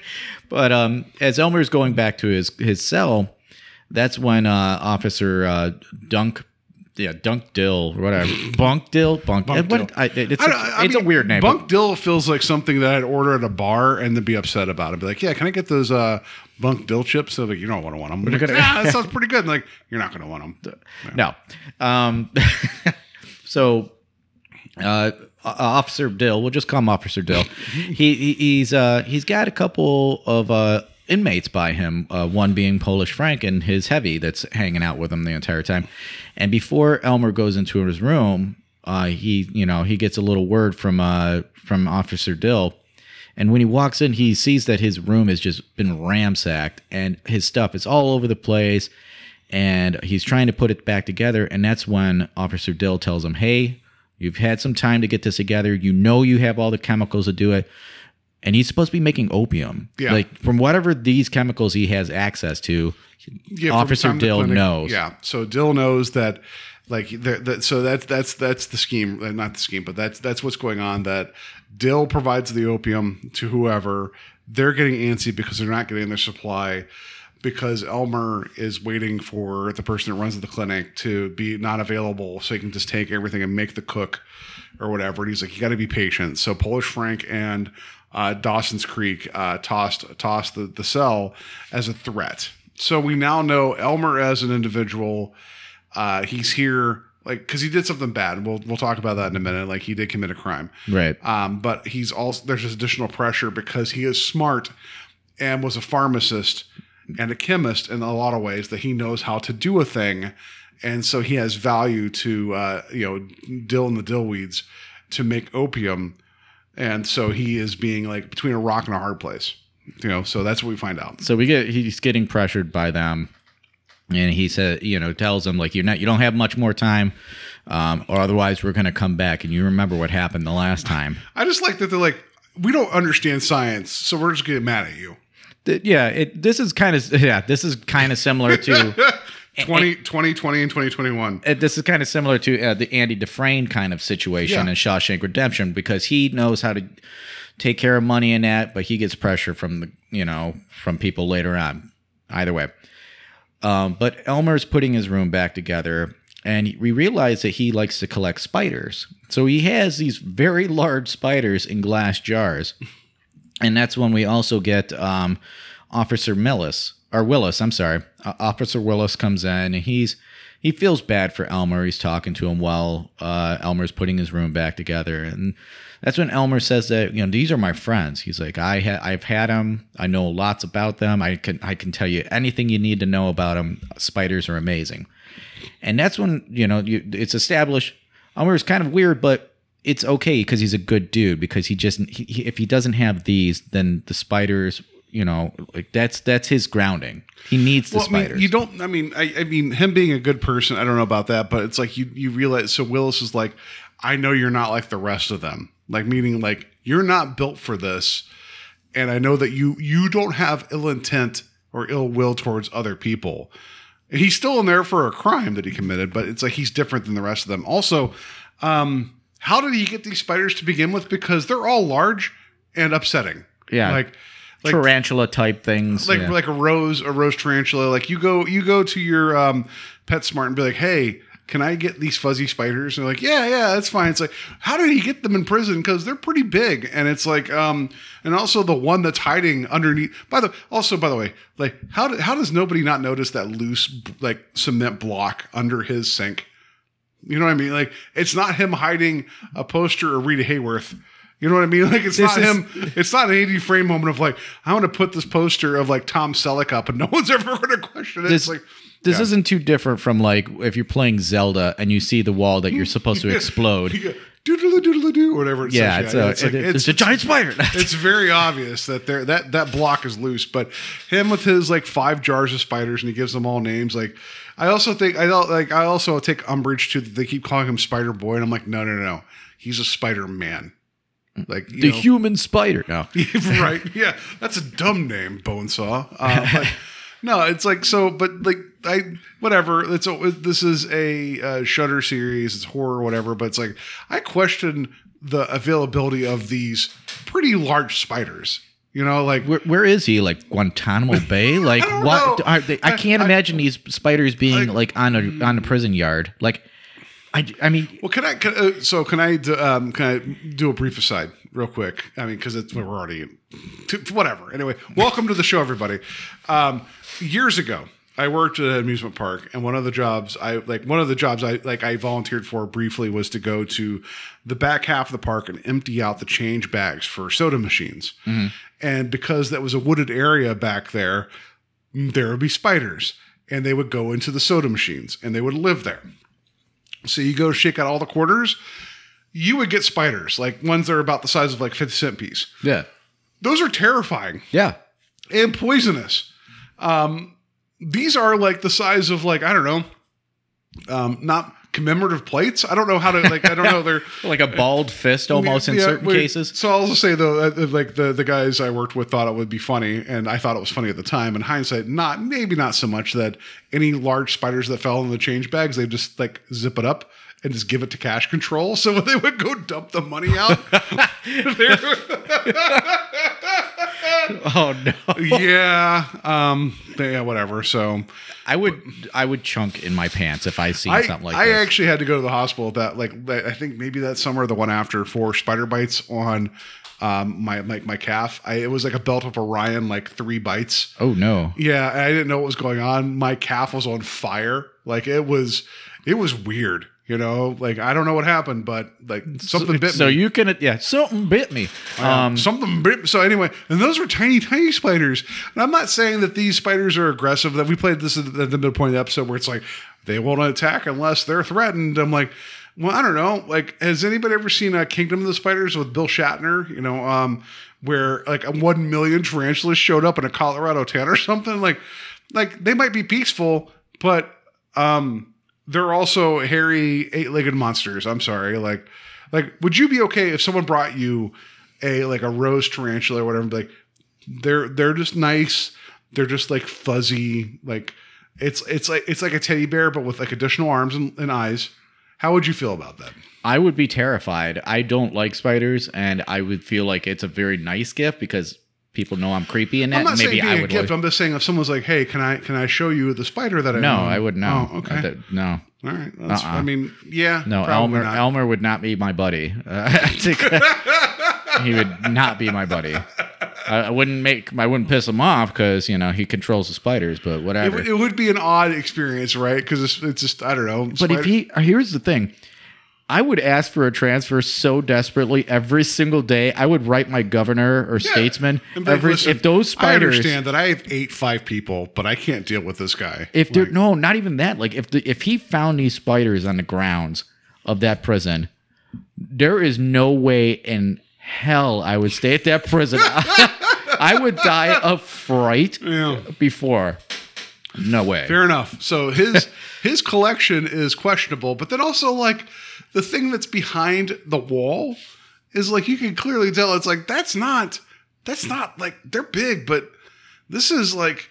But um, as Elmer's going back to his his cell, that's when uh, Officer uh, Dunk, yeah, Dunk Dill, or whatever, Bunk Dill, Bunk. Bunk what, Dill. I, it's I a, it's mean, a weird name. Bunk dill feels like something that I'd order at a bar and then be upset about it. Be like, yeah, can I get those uh, bunk dill chips? So like, you don't want to want them. Like, gonna- "Ah, that sounds pretty good. And like, you're not going to want them. No. Um, so, uh, Officer Dill, we'll just call him Officer Dill. he, he he's uh he's got a couple of uh inmates by him. Uh, one being Polish Frank and his heavy that's hanging out with him the entire time. And before Elmer goes into his room, uh, he you know he gets a little word from uh from Officer Dill. And when he walks in, he sees that his room has just been ransacked and his stuff is all over the place. And he's trying to put it back together. And that's when Officer Dill tells him, Hey, you've had some time to get this together. You know you have all the chemicals to do it. And he's supposed to be making opium. Yeah. Like from whatever these chemicals he has access to, Yeah, Officer Dill clinic- knows. Yeah, so Dill knows that, like, that. So that's that's that's the scheme, uh, not the scheme, but that's that's what's going on. That Dill provides the opium to whoever. They're getting antsy because they're not getting their supply. Because Elmer is waiting for the person that runs the clinic to be not available, so he can just take everything and make the cook or whatever. And he's like, you got to be patient. So Polish Frank and uh, Dawson's Creek uh, tossed tossed the, the cell as a threat. So we now know Elmer as an individual. Uh, he's here like because he did something bad. We'll we'll talk about that in a minute. Like he did commit a crime. right. Um, but he's also there's this additional pressure because he is smart and was a pharmacist and a chemist in a lot of ways that he knows how to do a thing, and so he has value to uh, you know Dill and the Dillweeds to make opium, and so he is being like between a rock and a hard place. You know, so that's what we find out. So we get he's getting pressured by them, and he said, you know, tells them like you're not, you don't have much more time, um, or otherwise we're gonna come back. And you remember what happened the last time? I just like that they're like we don't understand science, so we're just getting mad at you. Yeah, it, this is kind of yeah, this is kind of similar to 20, 2020 and 2021. uh, this is kind of similar to uh, the Andy Dufresne kind of situation Yeah. in Shawshank Redemption because he knows how to take care of money in that, but he gets pressure from the you know from people later on. Either way, um, but Elmer's putting his room back together, and we realize that he likes to collect spiders. So he has these very large spiders in glass jars, and that's when we also get um, Officer Millis or Willis, I'm sorry, uh, Officer Willis comes in and he's he feels bad for Elmer. He's talking to him while uh, Elmer's putting his room back together, and that's when Elmer says that you know these are my friends. He's like I ha- I've had them. I know lots about them. I can I can tell you anything you need to know about them. Spiders are amazing, and that's when you know you, it's established. Elmer's kind of weird, but it's okay because he's a good dude. Because he just he, if he doesn't have these, then the spiders. You know, like that's that's his grounding. He needs the Well, I mean, spiders. you don't. I mean, I, I mean, him being a good person. I don't know about that, but it's like you you realize. So Willis is like, I know you're not like the rest of them. Like meaning, like you're not built for this, and I know that you you don't have ill intent or ill will towards other people. And he's still in there for a crime that he committed, but it's like he's different than the rest of them. Also, um, how did he get these spiders to begin with? Because they're all large and upsetting. Yeah. like like tarantula type things. like yeah. like a rose a rose tarantula like you go you go to your um PetSmart and be like hey can I get these fuzzy spiders? And they're like, yeah, yeah, that's fine. It's like, how did he get them in prison? Because they're pretty big. And it's like, um, and also the one that's hiding underneath. By the also, by the way, like, how did, how does nobody not notice that loose like cement block under his sink? You know what I mean? Like, it's not him hiding a poster of Rita Hayworth. You know what I mean? Like, it's This not is- him. It's not an 80 frame moment of like, I want to put this poster of like Tom Selleck up, and no one's ever going to question it. this it's like, this yeah. isn't too different from like if you're playing Zelda and you see the wall that you're supposed to explode. doodle doodle doo, whatever. It Yeah, says. it's a- it- it's a giant spider. it's very obvious that there that that block is loose. But him with his like five jars of spiders and he gives them all names. Like I also think I don't like I also take umbrage to they keep calling him Spider Boy, and I'm like, no, no, no, he's a Spider Man. Like you the know- human spider. No. right? Yeah, that's a dumb name, Bonesaw. Uh, but no, it's like so. But like I, whatever. It's a, this is a uh, Shudder series. It's horror, whatever. But it's like I question the availability of these pretty large spiders. You know, like Where, where is he? Like Guantanamo Bay? Like don't what? they, I I- can't I- imagine these spiders being like, on a on a prison yard. Like, I I mean, Well, can I? Can, uh, so can I? do- Um, can I do a brief aside, real quick? I mean, because it's we're already to, whatever. Anyway, welcome to the show, everybody. Um, years ago, I worked at an amusement park, and one of the jobs I like, one of the jobs I like, I volunteered for briefly was to go to the back half of the park and empty out the change bags for soda machines. And because that was a wooded area back there, there would be spiders, and they would go into the soda machines, and they would live there. So you go shake out all the quarters, you would get spiders, like ones that are about the size of like 50 cent piece. yeah, Those are terrifying yeah. and poisonous. Um, these are like the size of like, I don't know, um, not commemorative plates. I don't know how to like, I don't know. They're Like a bald fist almost in certain wait, cases. So I'll just say though, uh, like the the guys I worked with thought it would be funny, and I thought it was funny at the time. In hindsight, not maybe not so much that any large spiders that fell in the change bags, they just like zip it up and just give it to cash control. So when they would go dump the money out, Oh no. yeah, um, yeah, whatever. So I would I would chunk in my pants if I seen I, something like that. I this. actually had to go to the hospital that like I think maybe that summer, the one after, for spider bites on um, my like my calf. I, it was like a belt of Orion, like three bites. oh no. Yeah, and I didn't know what was going on. My calf was on fire. Like it was, it was weird. You know, like I don't know what happened, but like something bit me. so me. you can yeah something bit me. Um, something bit. So anyway, and those were tiny, tiny spiders. And I'm not saying that these spiders are aggressive. That we played this at the, the point of the episode where it's like they won't attack unless they're threatened. I'm like, well, I don't know. Like, has anybody ever seen a Kingdom of the Spiders with Bill Shatner? You know, um, where like a one million tarantulas showed up in a Colorado tent or something. Like, like they might be peaceful, but um, they're also hairy, eight-legged monsters. I'm sorry. Like, like, would you be okay if someone brought you a like a rose tarantula or whatever? Like, they're they're just nice. They're just like fuzzy. Like, it's it's like it's like a teddy bear, but with like additional arms and, and eyes. How would you feel about that? I would be terrified. I don't like spiders, and I would feel like it's a very nice gift because people know I'm creepy in that. I'm not Maybe saying being I a would. gift. like- I'm just saying if someone's like, "Hey, can I can I show you the spider that I no, own?" I would know. Oh, okay. No, All right. Uh-uh. I mean, yeah. no. Elmer not. Elmer would not be my buddy. Uh, he would not be my buddy. I, wouldn't make I wouldn't piss him off because you know he controls the spiders, but It, whatever. would- it would be an odd experience, right? Because it's, it's just I don't know. But if he, here's the thing, I would ask for a transfer so desperately every single day. I would write my governor or statesman like, every "Listen, if those spiders. I understand that I have eight five people, but I can't deal with this guy. If there, no, not even that. Like if the if he found these spiders on the grounds of that prison, there is no way in hell I would stay at that prison. I would die of fright before. No way. Fair enough. So his his collection is questionable, but then also like the thing that's behind the wall is like you can clearly tell it's like that's not that's not like they're big, but this is like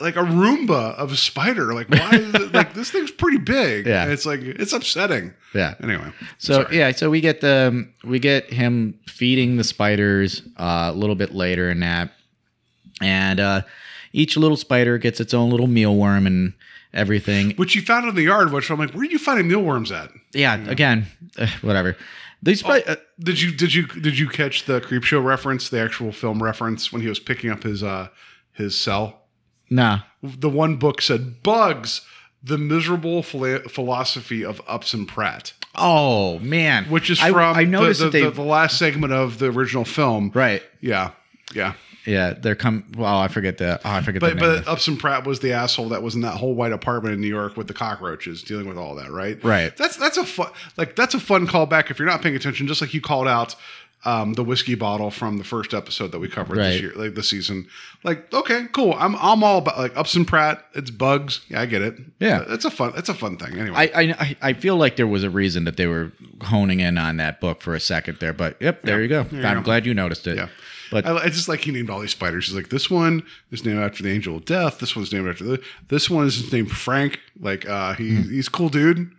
like a Roomba of a spider. Like why? is it- like this thing's pretty big. Yeah. And it's like it's upsetting. Yeah. Anyway, So yeah, so we get the we get him feeding the spiders uh, a little bit later in that, and uh, each little spider gets its own little mealworm and everything. which you found in the yard. Which I'm like, where did you find mealworms at? Yeah, again, uh, whatever. These spi- uh, Did you did you did you catch the Creepshow reference, the actual film reference when he was picking up his uh his cell? nah. The one book said bugs, the miserable phila- philosophy of Upson Pratt, Oh man, which is from I, noticed the, that the, they the, the last segment of the original film. right. Yeah, yeah. Yeah, they're come. Well, I forget the. Oh, I forget But the but Upson Pratt was the asshole that was in that whole white apartment in New York with the cockroaches, dealing with all that, right? Right. That's that's a fun like that's a fun callback if you're not paying attention. Just like you called out um, the whiskey bottle from the first episode that we covered this year, like this season. Like, okay, cool. I'm I'm all about like Upson Pratt. It's bugs. Yeah, I get it. Yeah. it's a fun. It's a fun thing. Anyway, I, I I- feel like there was a reason that they were honing in on that book for a second there, but yep, there you go. There I'm go. glad you noticed it. Yeah. But I, I just like he named all these spiders. He's like, this one is named after the angel of death. This one's named after the. This one is named Frank. Like, uh, he Hmm. he's cool dude,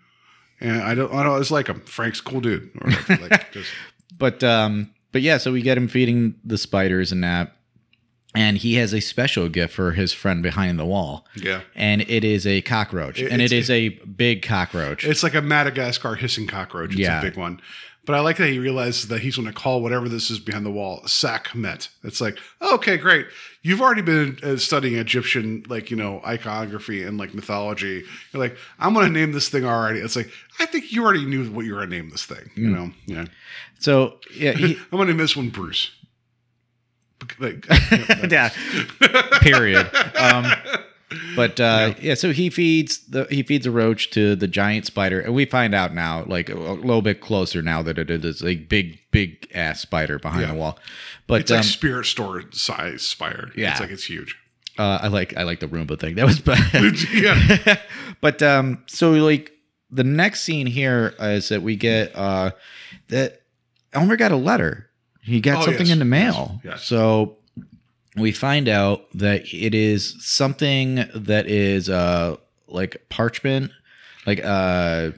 and I don't I don't always like him. Frank's cool dude. Or like, just, but um but yeah, so we get him feeding the spiders and that, and he has a special gift for his friend behind the wall. yeah, And it is a cockroach, It- and it's- is a big cockroach. it's like a Madagascar hissing cockroach. It's Yeah. a big one. But I like that he realizes that he's going to call whatever this is behind the wall Sakhmet. It's like, okay, great. You've already been uh, studying Egyptian, like, you know, iconography and like mythology. You're like, I'm going to name this thing already. It's like, I think you already knew what you were going to name this thing, you Mm. know? Yeah. so yeah, he, I'm going to name this one Bruce. Like, yeah. Period. Um, but uh, yeah. so he feeds the he feeds a roach to the giant spider, and we find out now, like a little bit closer now, that it is a big, big ass spider behind Yeah. the wall. But it's like um, spirit store size spider. Yeah. It's like, it's huge. uh, I like I like the Roomba thing. That was bad. yeah. but um, so like the next scene here is that we get uh that Elmer got a letter. He got Oh, something yes, in the mail. yes, yes. So we find out that it is something that is uh like parchment, like uh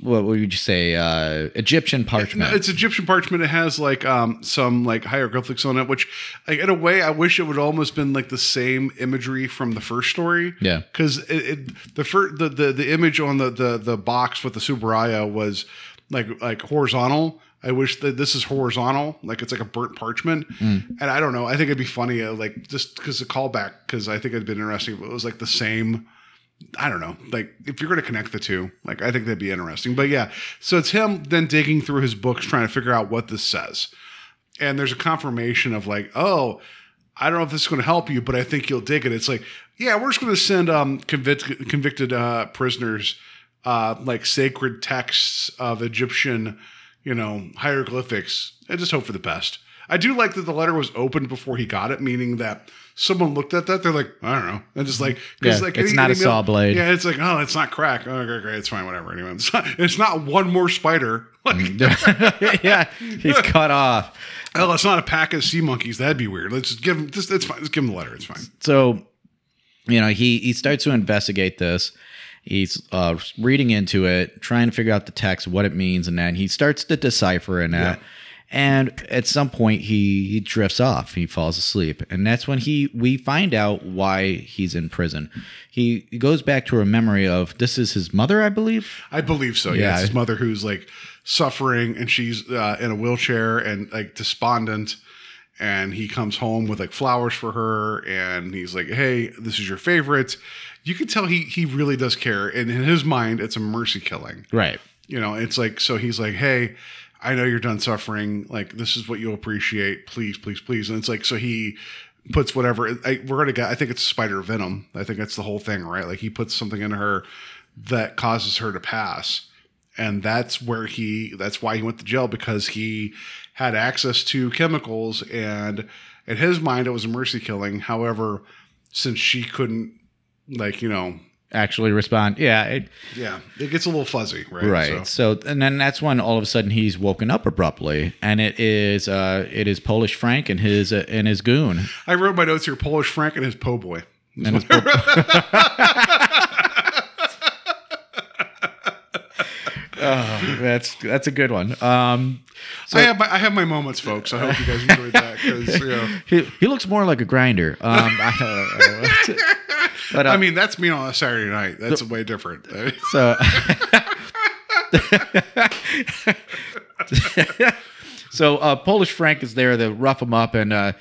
what would you say? Uh Egyptian parchment. No, it's Egyptian parchment. It has like um some like hieroglyphics on it, which like, in a way I wish it would almost been like the same imagery from the first story. Yeah. because it, it the first the, the the image on the the the box with the Tsuburaya was like like horizontal. I wish that this is horizontal, like it's like a burnt parchment. Mm. And I don't know. I think it'd be funny, uh, like just because the callback, because I think it'd been interesting if it was like the same. I don't know. Like if you're going to connect the two, like I think that'd be interesting. But yeah, so it's him then digging through his books trying to figure out what this says. And there's a confirmation of like, oh, I don't know if this is going to help you, but I think you'll dig it. It's like, yeah, we're just going to send um convict, convicted uh, prisoners uh like sacred texts of Egyptian, you know, hieroglyphics. I just hope for the best. I do like that the letter was opened before he got it, meaning that someone looked at that, they're like, I don't know, and just like, mm-hmm. Yeah, like it's not a saw blade. Yeah, it's like, oh, it's not crack. Oh, okay, great, it's fine, whatever. Anyway, it's not, it's not one more spider. Like, mm-hmm. yeah, he's cut off. oh, it's not a pack of sea monkeys. That'd be weird. Let's just give him. Just, it's fine. Just give him the letter. It's fine. so you know he he starts to investigate this he's uh reading into it trying to figure out the text what it means and then he starts to decipher in that and at some point he he drifts off. He falls asleep. And that's when he we find out why he's in prison. He, goes back to a memory of this is his mother i believe? I believe so. Yeah, Yeah. his mother who's like suffering, and she's uh, in a wheelchair and like despondent, and he comes home with like flowers for her, and he's like, "Hey, this is your favorite." You can tell he he really does care, and in his mind, it's a mercy killing. Right. You know, it's like so he's like, "Hey, I know you're done suffering. Like this is what you'll appreciate. Please, please, please." And it's like so he puts whatever I, we're gonna get. I think it's spider venom. I think that's the whole thing, right? Like he puts something in her that causes her to pass, and that's where he. That's why he went to jail because he had access to chemicals, and in his mind, it was a mercy killing. However, since she couldn't, like you know, Actually respond. Yeah. It, yeah, it gets a little fuzzy, right? Right. So. and then that's when all of a sudden he's woken up abruptly, and it is uh it is Polish Frank and his uh, and his goon. I wrote my notes here: Polish Frank and his po' boy. And his po- Oh, that's that's a good one. Um, so I have my I have my moments, folks. I hope you guys enjoyed that because you know. he, he looks more like a grinder. Um, I, don't know. but uh, I mean, that's me on a Saturday night. That's way different. so so uh, Polish Frank is there to rough him up and uh,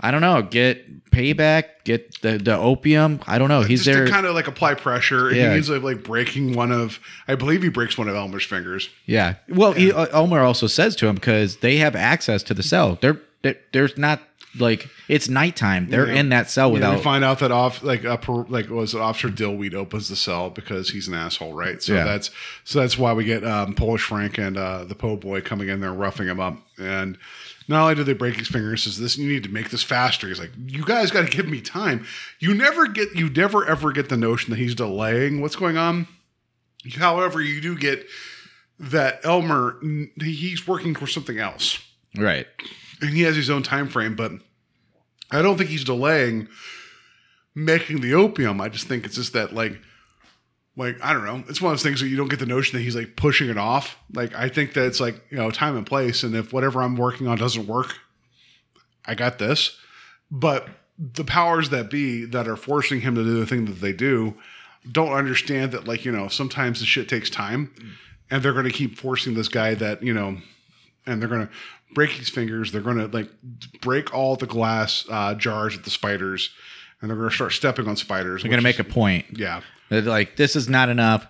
I don't know, get payback, get the, the opium. I don't know. He's just there. to kind of like apply pressure. Yeah. He ends up like breaking one of, I believe he breaks one of Elmer's fingers. yeah. Well, He, uh, Elmer also says to him because they have access to the cell. They're, they there's not like it's nighttime. They're Yeah. in that cell Yeah, without. we find out that off like per, like was it Officer Dillweed opens the cell because he's an asshole, right? So Yeah. that's so that's why we get um, Polish Frank and uh, the Po Boy coming in there roughing him up. And not only do they break his fingers, says this you need to make this faster. He's like, you guys got to give me time. You never get you never ever get the notion that he's delaying what's going on. However, you do get that Elmer he's working for something else right. and he has his own time frame but i don't think he's delaying making the opium. I just think it's just that like like i don't know. It's one of those things that you don't get the notion that he's like pushing it off. Like i think that it's like you know time and place and if whatever i'm working on doesn't work i got this. But the powers that be that are forcing him to do the thing that they do don't understand that like you know sometimes the shit takes time and they're going to keep forcing this guy that you know and they're gonna break his fingers. They're gonna like break all the glass uh, jars at the spiders, and they're gonna start stepping on spiders. They're gonna make a point. yeah. They're like, this is not enough.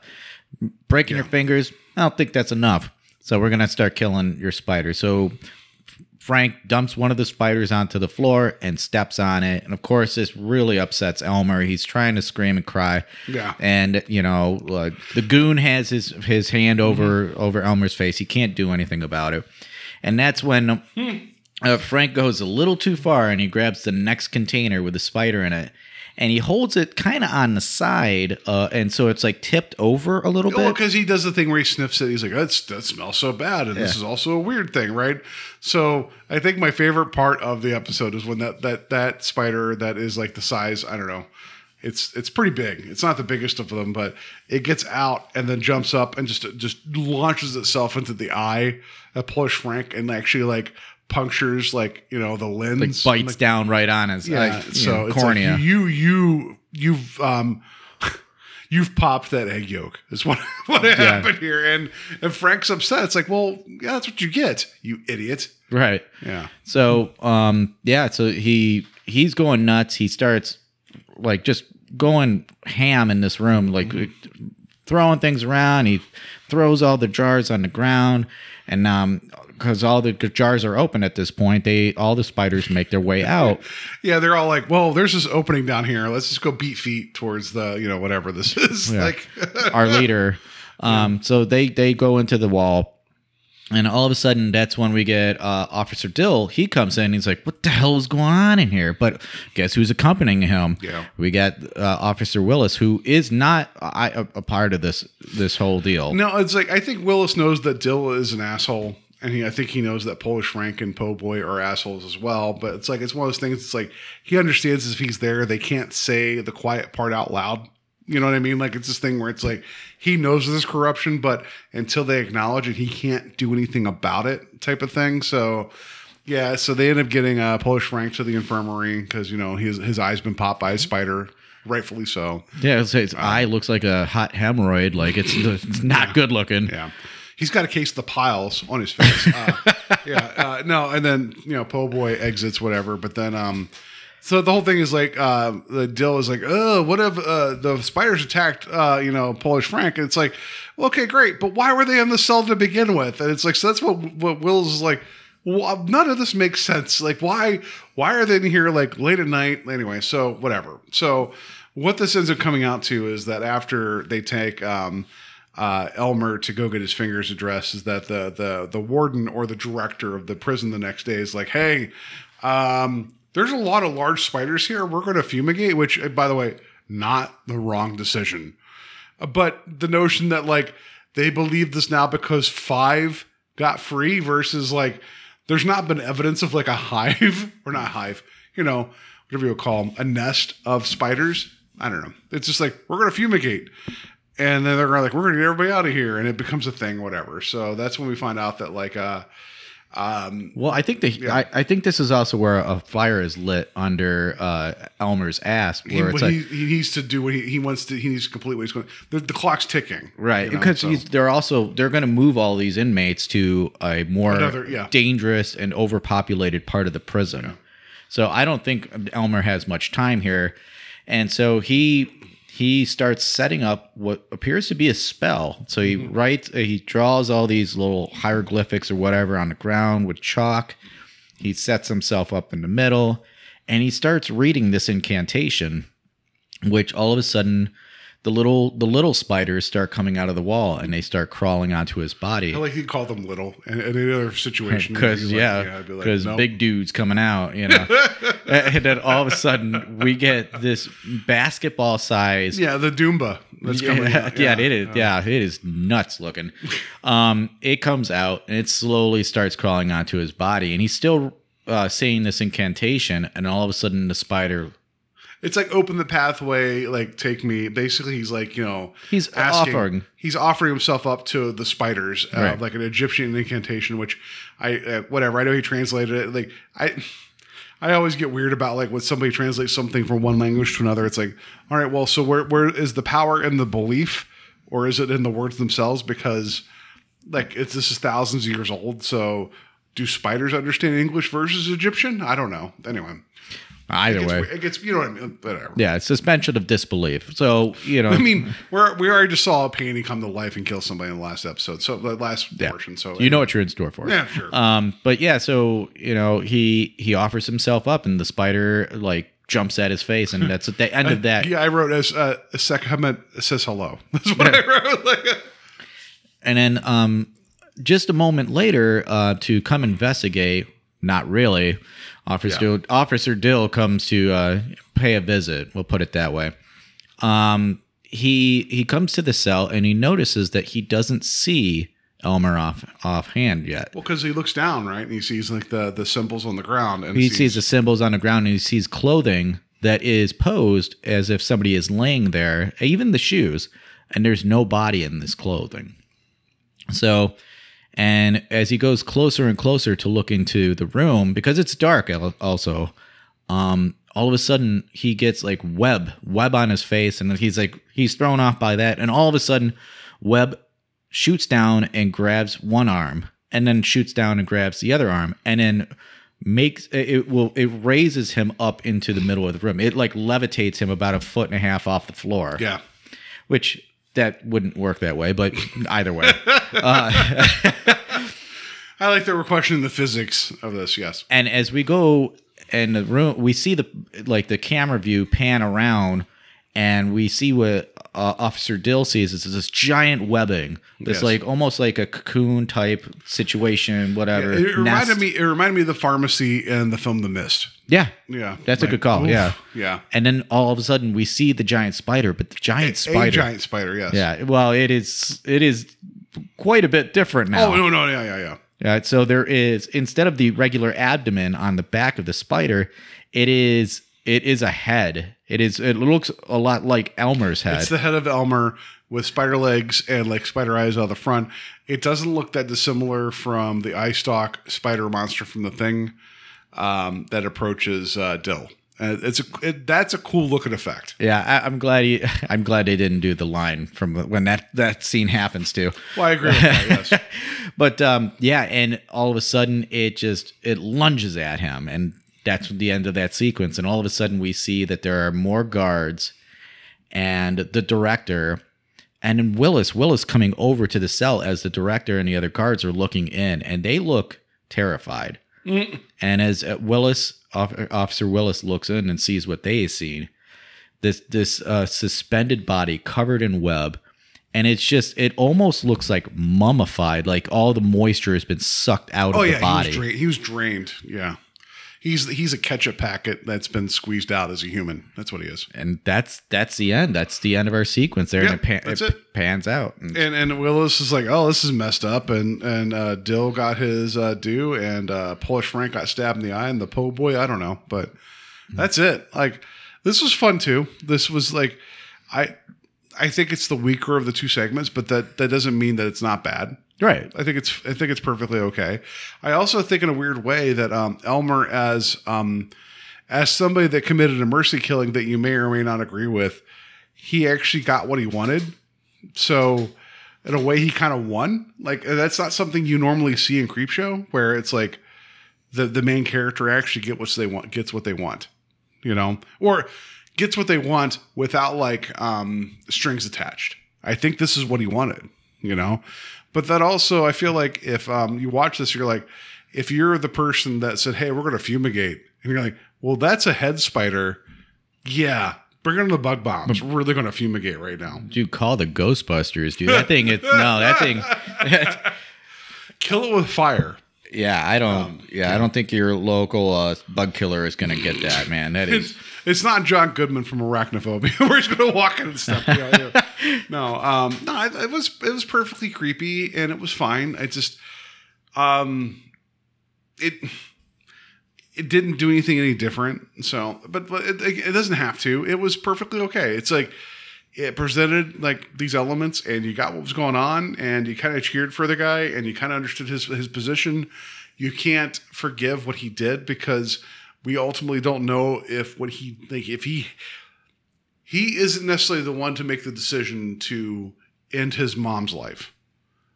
Breaking your fingers, I don't think that's enough. So we're gonna start killing your spider. So Frank dumps one of the spiders onto the floor and steps on it, and of course, this really upsets Elmer. He's trying to scream and cry. Yeah. And you know, like the goon has his his hand over over Elmer's face. He can't do anything about it, and that's when. Uh, Frank goes a little too far and he grabs the next container with the spider in it and he holds it kind of on the side uh, and so it's like tipped over a little bit. Well, because he does the thing where he sniffs it. He's like, That's, that smells so bad. And this is also a weird thing, right? So I think my favorite part of the episode is when that, that, that spider that is like the size, I don't know, it's, it's pretty big. It's not the biggest of them, but it gets out and then jumps up and just, just launches itself into the eye of Polish Frank and actually like punctures like, you know, the lens. like bites Like, down right on his yeah, like, so know, it's cornea. like you you you've um you've popped that egg yolk. Is what what happened here, and and Frank's upset. It's like, well, yeah, that's what you get, you idiot. right. Yeah, So um yeah, so he he's going nuts. He starts like just going ham in this room, like throwing things around. He throws all the jars on the ground, and um because all the jars are open at this point, they all the spiders make their way out. yeah. They're all like, well, there's this opening down here. Let's just go beat feet towards the you know whatever this is. Yeah. Like, our leader. Um, so they they go into the wall, and all of a sudden, that's when we get uh, Officer Dill. He comes in. He's like, "What the hell is going on in here?" But guess who's accompanying him? Yeah. we got uh, Officer Willis, who is not a part of this this whole deal. no, it's like I think Willis knows that Dill is an asshole. And he, I think he knows that Polish Frank and Po Boy are assholes as well. But it's like it's one of those things. It's like he understands if he's there, they can't say the quiet part out loud. You know what I mean? Like it's this thing where it's like he knows this corruption, but until they acknowledge it, he can't do anything about it, type of thing. So yeah, so they end up getting uh, Polish Frank to the infirmary because you know his his eye's been popped by a spider, rightfully so. Yeah, it's, his eye looks like a hot hemorrhoid. Like it's it's not good looking. Yeah. he's got a case of the piles on his face. Uh, yeah, uh, no, and then you know, Po Boy exits whatever, but then um, so the whole thing is like uh, the Dill is like, oh, what if uh, the spiders attacked uh, you know Polish Frank? And it's like, okay, great, but why were they in the cell to begin with? And it's like, so that's what what Wills is like. Well, none of this makes sense. Like, why why are they in here like late at night? Anyway, so whatever. So what this ends up coming out to is that after they take um, uh, Elmer to go get his fingers addressed, is that the the the warden or the director of the prison the next day is like, hey, um, there's a lot of large spiders here. We're going to fumigate. Which, uh, by the way, not the wrong decision. Uh, But the notion that like they believe this now because five got free versus like there's not been evidence of like a hive or not hive, you know, whatever you would call them, a nest of spiders. I don't know. It's just like we're going to fumigate. And then they're like, we're gonna get everybody out of here, and it becomes a thing, whatever. So that's when we find out that like, uh, um, Well, I think the I, I think this is also where a fire is lit under uh, Elmer's ass, he, where it's well, like he, he needs to do what he, he wants to. He needs to complete what he's going. The, the clock's ticking, right you know, because so- he's, they're also they're going to move all these inmates to a more Another- yeah. dangerous and overpopulated part of the prison. So I don't think Elmer has much time here, and so he he starts setting up what appears to be a spell. So he Mm-hmm. writes, uh, he draws all these little hieroglyphics or whatever on the ground with chalk. He sets himself up in the middle, and he starts reading this incantation, which all of a sudden. The little the little spiders start coming out of the wall and they start crawling onto his body. I like he called them little, in any other situation, Because he'd be like, yeah, I'd be like, because nope. big dudes coming out, you know, and then all of a sudden we get this basketball size. yeah, the Doomba that's yeah, coming. out. yeah, it is. Yeah, it is nuts looking. Um, it comes out and it slowly starts crawling onto his body, and he's still uh, saying this incantation, and all of a sudden the spider It's like open the pathway, like take me. Basically, he's like you know He's offering. He's offering himself up to the spiders, uh, Right. like an Egyptian incantation. Which I uh, whatever. I know he translated it. Like I. I always get weird about like when somebody translates something from one language to another. It's like, all right, well, so where where is the power in the belief, or is it in the words themselves? Because like it's this is thousands of years old. So do spiders understand English versus Egyptian? I don't know. Anyway, either it gets, way. it gets you know what I mean. Whatever. Yeah, suspension of disbelief. So you know, I mean, we're, we already just saw a painting come to life and kill somebody in the last episode, so the last yeah. portion. So you know what you're in store for. Yeah, sure. Um, but yeah, so you know, he he offers himself up, and the spider like jumps at his face, and that's at the end of that. yeah, I wrote as uh, a second says hello. That's what I wrote. Like, And then um, just a moment later, uh, to come investigate, not really, Officer Dill, Officer Dill comes to uh, pay a visit. We'll put it that way. Um, he he comes to the cell and he notices that he doesn't see Elmer off offhand yet. well, because he looks down, right, and he sees like the the symbols on the ground, and He sees the symbols on the ground and he sees clothing that is posed as if somebody is laying there, even the shoes, and there's no body in this clothing. So, and as he goes closer and closer to look into the room, because it's dark also, um, all of a sudden he gets like web, web on his face, and he's like, he's thrown off by that. And all of a sudden, web shoots down and grabs one arm, and then shoots down and grabs the other arm, and then makes it it will it raises him up into the middle of the room. It like levitates him about a foot and a half off the floor. yeah. Which that wouldn't work that way, but either way. Uh, I like that we're questioning the physics of this. Yes, and as we go in the room, we see the like the camera view pan around, and we see what uh, Officer Dill sees. It's this giant webbing, this Yes. like almost like a cocoon type situation, whatever. it, it reminded nest. me. It reminded me of the pharmacy in the film The Mist. Yeah, Yeah, that's a good call. oof, yeah, yeah. And then all of a sudden, we see the giant spider, but the giant A spider, giant spider. Yes. yeah. Well, it is it is quite a bit different now. Oh no no yeah yeah yeah. Yeah, so there is instead of the regular abdomen on the back of the spider, it is it is a head. It is it looks a lot like Elmer's head. It's the head of Elmer with spider legs and like spider eyes out the front. It doesn't look that dissimilar from the eye stalk spider monster from the thing um, that approaches uh, Dill Uh, it's a it, that's a cool looking effect. Yeah, I, I'm glad he. I'm glad they didn't do the line from when that that scene happens too. Well, I agree with that. Yes. But um, yeah, and all of a sudden it just it lunges at him, and that's the end of that sequence. And all of a sudden we see that there are more guards, and the director, and then Willis. Willis coming over to the cell as the director and the other guards are looking in, and they look terrified. And as uh, Willis, Officer Willis, looks in and sees what they have seen, this this uh, suspended body covered in web, and it's just it almost looks like mummified, like all the moisture has been sucked out Oh of yeah, the body. he was, dra- he was drained. Yeah, he's he's a ketchup packet that's been squeezed out as a human. That's what he is. and that's that's the end. That's the end of our sequence there. Yep, and it, pan- that's it it. pans out. And And and Willis is like, oh, this is messed up, and and uh, Dill got his uh, due, and uh, Polish Frank got stabbed in the eye, and the po' boy, I don't know, but that's it. Like this was fun too. This was like, I I think it's the weaker of the two segments, but that that doesn't mean that it's not bad. Right. I think it's I think it's perfectly okay. I also think in a weird way that um, Elmer as um, as somebody that committed a mercy killing that you may or may not agree with, he actually got what he wanted. So in a way, he kind of won. Like that's not something you normally see in Creepshow, where it's like the the main character actually get what they want gets what they want, you know, or gets what they want without like um, strings attached. I think this is what he wanted, you know. But that also, I feel like if um, you watch this, you're like, if you're the person that said, "Hey, we're going to fumigate," and you're like, "Well, that's a head spider," yeah. Bring in the bug bombs. We're really going to fumigate right now. Dude, call the Ghostbusters, dude. That thing is no, that thing. Kill it with fire. yeah, I don't. Um, yeah, I don't think your local uh, bug killer is gonna get that, man. That is. It's not John Goodman from Arachnophobia. We're just going to walk in and stuff. Know, yeah. No, um, no, it, it was it was perfectly creepy and it was fine. I just, um, it it didn't do anything any different. So, but, but it, it doesn't have to. It was perfectly okay. It's like it presented like these elements, and you got what was going on, and you kind of cheered for the guy, and you kind of understood his his position. You can't forgive what he did because we ultimately don't know if what he like if he he isn't necessarily the one to make the decision to end his mom's life.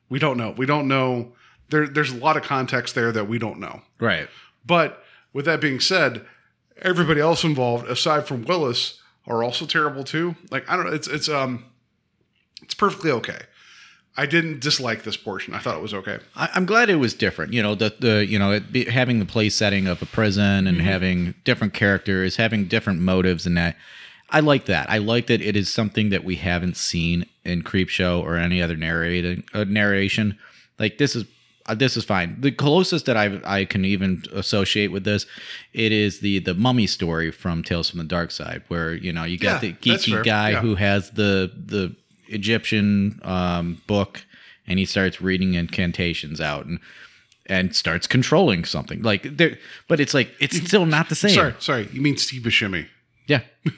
We don't know. We don't know. There, there's a lot of context there that we don't know. Right. But with that being said, everybody else involved, aside from Willis, are also terrible too. Like I don't know. It's it's um, it's perfectly okay. I didn't dislike this portion. I thought it was okay. I, I'm glad it was different. You know, the the you know it be, having the play setting of a prison and having different characters, having different motives, and that. I like that. I like that it is something that we haven't seen in Creepshow or any other narrating uh, narration. Like this is uh, this is fine. The closest that I I can even associate with this, it is the the mummy story from Tales from the Darkside, where you know you got Yeah, the geeky guy Yeah. who has the the Egyptian um, book, and he starts reading incantations out and and starts controlling something like there. But it's like it's still not the same. Sorry, sorry. You mean Steve Buscemi? Yeah,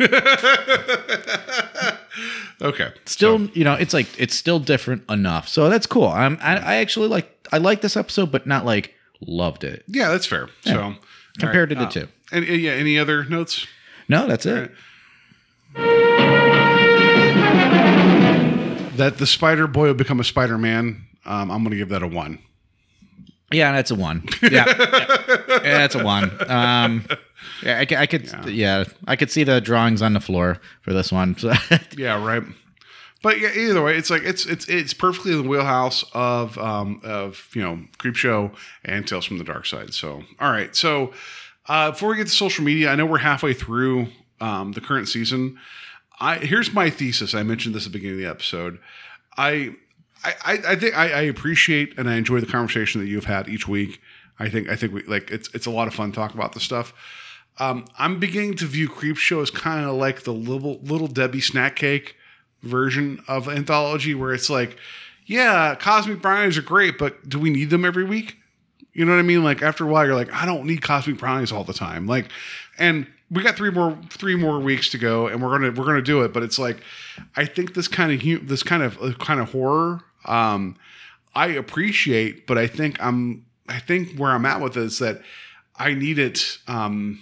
Okay. still you know it's like it's still different enough. So that's cool. I'm I, I actually like I like this episode, but not like loved it. Yeah, that's fair. So Compared all to the two. And, and yeah, any other notes? No, that's it. That the Spider Boy would become a Spider Man. Um, I'm going to give that a one. Yeah, that's a one. Yeah, yeah. Yeah, that's a one. Um, yeah, I, I could, yeah. I could see the drawings on the floor for this one. Yeah, right. But yeah, either way, it's like it's it's it's perfectly in the wheelhouse of um of you know Creepshow and Tales from the Darkside. So all right, so uh, before we get to social media, I know we're halfway through um, the current season. I here's my thesis. I mentioned this at the beginning of the episode. I I, I think I, I appreciate and I enjoy the conversation that you've had each week. I think I think we like it's it's a lot of fun talking about this stuff. Um, I'm beginning to view Creepshow as kind of like the little little Debbie snack cake version of anthology, where it's like, yeah, cosmic brownies are great, but do we need them every week? You know what I mean? Like after a while, you're like, I don't need cosmic brownies all the time. Like, and we got three more three more weeks to go, and we're gonna we're gonna do it. But it's like, I think this kind of this kind of uh, kind of horror, um, I appreciate, but I think I'm I think where I'm at with it is that I need it. Um,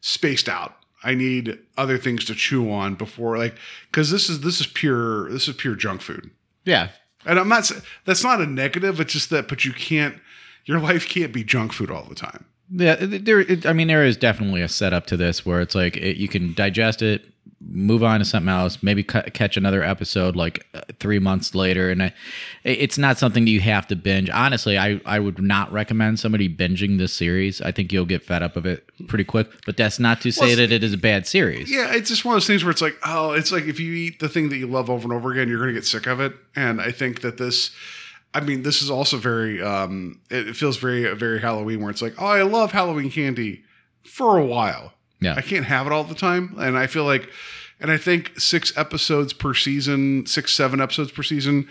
spaced out. I need other things to chew on before like because this is this is pure this is pure junk food. Yeah. And I'm not that's not a negative. It's just that, but you can't. Your life can't be junk food all the time. Yeah, there. It, I mean, there is definitely a setup to this where it's like it, you can digest it, move on to something else, maybe ca- catch another episode like uh, three months later, and I, it's not something that you have to binge. Honestly, I I would not recommend somebody binging this series. I think you'll get fed up of it pretty quick. But that's not to say Well, that it is a bad series. Yeah, it's just one of those things where it's like, oh, it's like if you eat the thing that you love over and over again, you're going to get sick of it. And I think that this, I mean, this is also very, um, it feels very, very Halloween where it's like, oh, I love Halloween candy for a while. Yeah. I can't have it all the time. And I feel like, and I think six episodes per season, six, seven episodes per season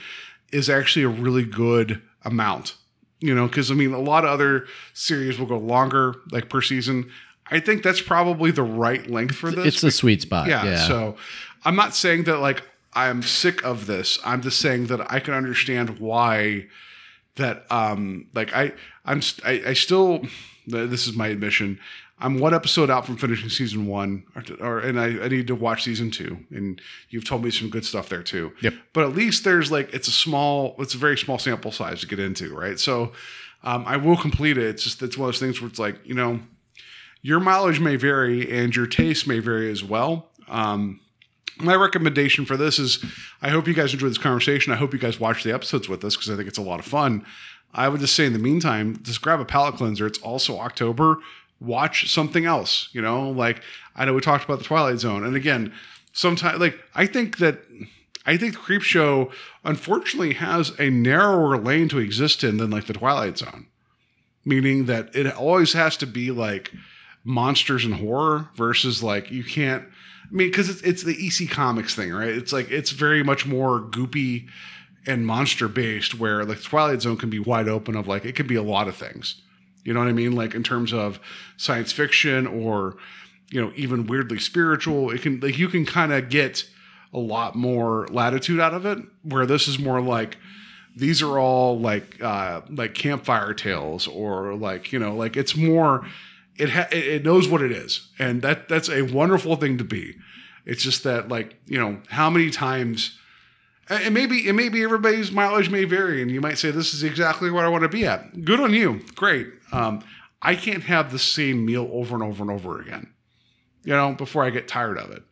is actually a really good amount. You know, because I mean, a lot of other series will go longer, like per season. I think that's probably the right length for this. It's the sweet spot. Yeah, Yeah. So I'm not saying that like I'm sick of this. I'm just saying that I can understand why that um like I I'm st- I, I still this is my admission. I'm one episode out from finishing season one, or, or and I, I need to watch season two. And you've told me some good stuff there too. Yep. But at least there's like it's a small, it's a very small sample size to get into, right? So um, I will complete it. It's just it's one of those things where it's like you know your mileage may vary and your taste may vary as well. Um, my recommendation for this is I hope you guys enjoy this conversation. I hope you guys watch the episodes with us because I think it's a lot of fun. I would just say in the meantime, just grab a palate cleanser. It's also October. Watch something else. You know, like I know we talked about the Twilight Zone. And again, sometimes like I think that I think Creepshow unfortunately has a narrower lane to exist in than like the Twilight Zone. Meaning that it always has to be like monsters and horror versus like you can't I mean, because it's, it's the EC Comics thing, right? It's like it's very much more goopy and monster based, where like Twilight Zone can be wide open of like it can be a lot of things. You know what I mean? Like in terms of science fiction or you know even weirdly spiritual, it can like you can kind of get a lot more latitude out of it. Where this is more like these are all like uh like campfire tales or like you know like it's more it ha- it it knows what it is. And that that's a wonderful thing to be. It's just that like you know how many times and maybe and maybe everybody's mileage may vary and you might say this is exactly what i want to be at. Good on you. Great. Um, i can't have the same meal over and over and over again you know before i get tired of it.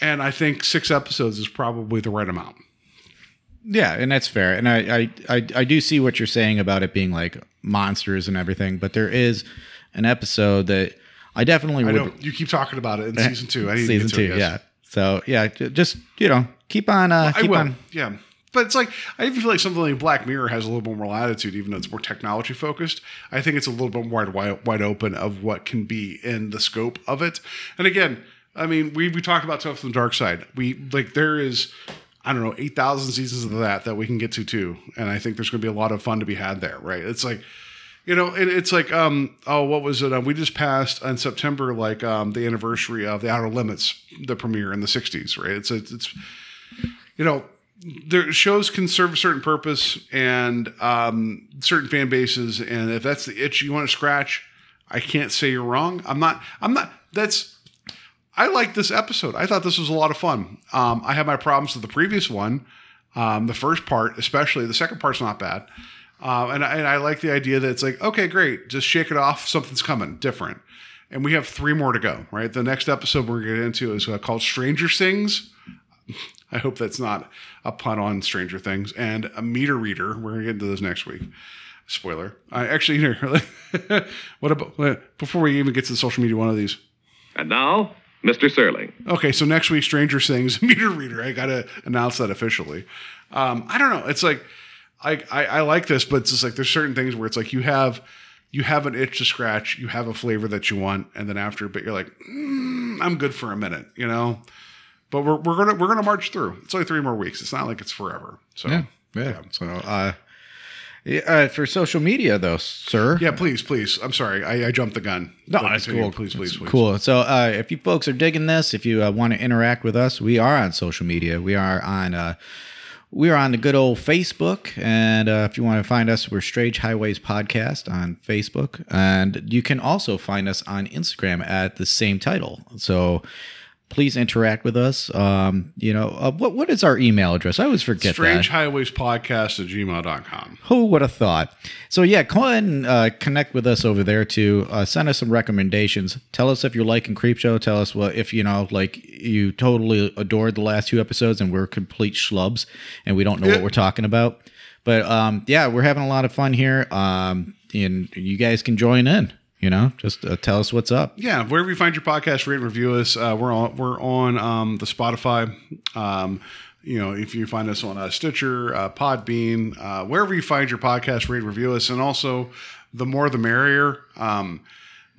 And i think six episodes is probably the right amount. Yeah, and that's fair. And I, I, I, I do see what you're saying about it being like monsters and everything, but there is an episode that I definitely i would. you keep talking about it in season two i need season to two, it, yes. yeah. So yeah, just you know, keep on, uh, I keep will. on. Yeah. But it's like I even feel like something like Black Mirror has a little bit more latitude, even though it's more technology focused. I think it's a little bit more wide, wide, open of what can be in the scope of it. And again, I mean, we we talked about stuff from the dark side. We like there is, I don't know, eight thousand seasons of that that we can get to too. And I think there's going to be a lot of fun to be had there. Right? It's like. You know, it, it's like, um, oh, what was it? Uh, we just passed in September, like um, the anniversary of the Outer Limits, the premiere in the '60s, right? It's it's, it's you know, their shows can serve a certain purpose and um, certain fan bases, and if that's the itch you want to scratch, I can't say you're wrong. I'm not. I'm not. That's. I like this episode. I thought this was a lot of fun. Um, I had my problems with the previous one, um, the first part especially. The second part's not bad, uh, and I, and I like the idea that it's like, okay, great, just shake it off. Something's coming different, and we have three more to go. Right, the next episode we're getting into is uh, called Stranger Sings. I hope that's not a pun on Stranger Things and a meter reader. We're gonna get into those next week. Spoiler. I actually here. what about before we even get to the social media one of these? And now, Mr. Serling. Okay, so next week, Stranger Sings meter reader. I gotta announce that officially. Um, I don't know. It's like I, I I like this, but it's just like there's certain things where it's like you have you have an itch to scratch, you have a flavor that you want, and then after a bit you're like, mm, I'm good for a minute, you know. But we're, we're gonna we're gonna march through. It's only three more weeks. It's not like it's forever. So Yeah, yeah. So, uh, yeah, uh, for social media though, sir. yeah, please, please. I'm sorry, I, I jumped the gun. No, But that's cool. Please, please, please. Cool. So, uh, if you folks are digging this, if you uh, want to interact with us, we are on social media. We are on. We're on the good old Facebook, and uh, if you want to find us, we're Strange Highways Podcast on Facebook, and you can also find us on Instagram at the same title. So please interact with us. Um, you know, uh, what what is our email address? I always forget Strange that. Highways Podcast at gmail.com. Who would have thought? So yeah, go ahead and uh, connect with us over there too. Uh, send us some recommendations. Tell us if you're liking Creepshow. Tell us what if you know like you totally adored the last two episodes and we're complete schlubs and we don't know what we're talking about. But um, yeah, we're having a lot of fun here. Um, and you guys can join in. You know, just uh, tell us what's up. Yeah, wherever you find your podcast, rate and review us. Uh, we're on we're on um, the Spotify. Um, you know, if you find us on uh, Stitcher, uh, Podbean, uh, wherever you find your podcast, rate and review us. And also, the more the merrier. Um,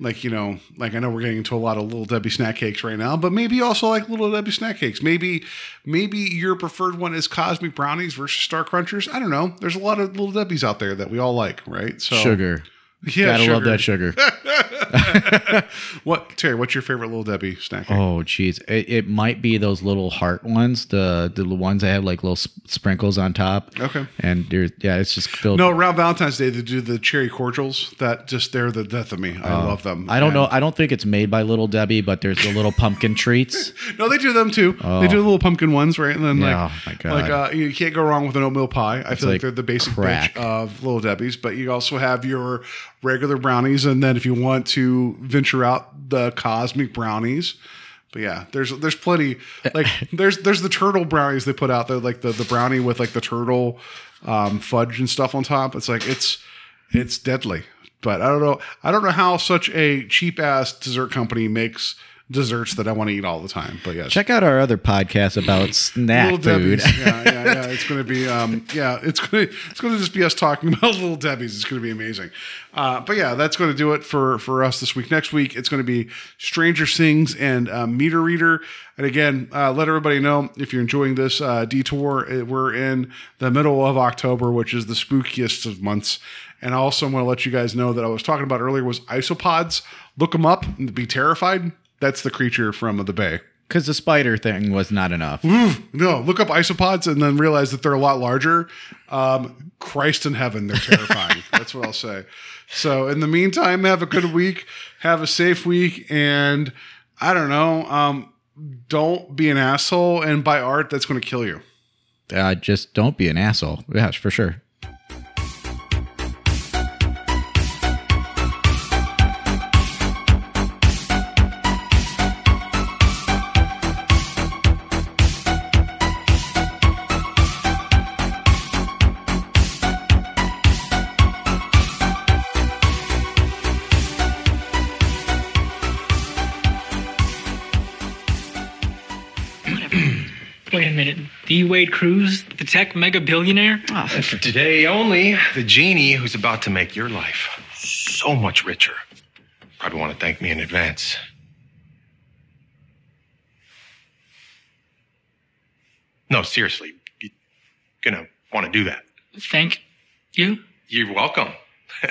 like you know, like I know we're getting into a lot of little Debbie snack cakes right now, but maybe also like little Debbie snack cakes. Maybe maybe your preferred one is cosmic brownies versus Star Crunchers. I don't know. There's a lot of little Debbies out there that we all like, right? So Sugar. Yeah, Gotta love that sugar. what Terry? What's your favorite little Debbie snack? Oh, jeez, it, it might be those little heart ones, the the ones that have like little sp- sprinkles on top. Okay. and yeah, it's just filled. No, around Valentine's Day they do the cherry cordials. That just they're the death of me. I Uh, love them. I don't And- know. I don't think it's made by Little Debbie, but there's the little pumpkin treats. No, they do them too. Oh. They do the little pumpkin ones, right? And then Yeah, like, oh like uh, you can't go wrong with an oatmeal pie. I It's feel like, like they're the basic crack. bitch of little Debbie's. But you also have your regular brownies, and then if you want to venture out, the cosmic brownies. But yeah, there's there's plenty. Like there's there's the turtle brownies they put out there, like the the brownie with like the turtle um, fudge and stuff on top. It's like it's it's deadly. But I don't know. I don't know how such a cheap ass dessert company makes desserts that I want to eat all the time. But yes, Check out our other podcast about snack food. Debbie's. Yeah, yeah, yeah. It's going to be, um, yeah, it's going to, it's going to just be us talking about Little Debbie's. It's going to be amazing. Uh, but yeah, that's going to do it for for us this week. Next week, it's going to be Stranger Sings and uh, Meter Reader. And again, uh, let everybody know if you're enjoying this uh, detour. uh, We're in the middle of October, which is the spookiest of months. And I also want to let you guys know that I was talking about earlier was isopods. Look them up and be terrified. That's the creature from the bay. Because the spider thing was not enough. No, look up isopods and then realize that they're a lot larger. Um, Christ in heaven, they're terrifying. That's what I'll say. So, in the meantime, have a good week, have a safe week, and I don't know, um, don't be an asshole and buy art that's going to kill you. Uh, just don't be an asshole. Yeah, for sure. Minute. Wade Cruz, the tech mega billionaire? Oh. And for today only, the genie who's about to make your life so much richer. Probably want to thank me in advance. No, seriously, you're gonna want to do that. Thank you. You're welcome.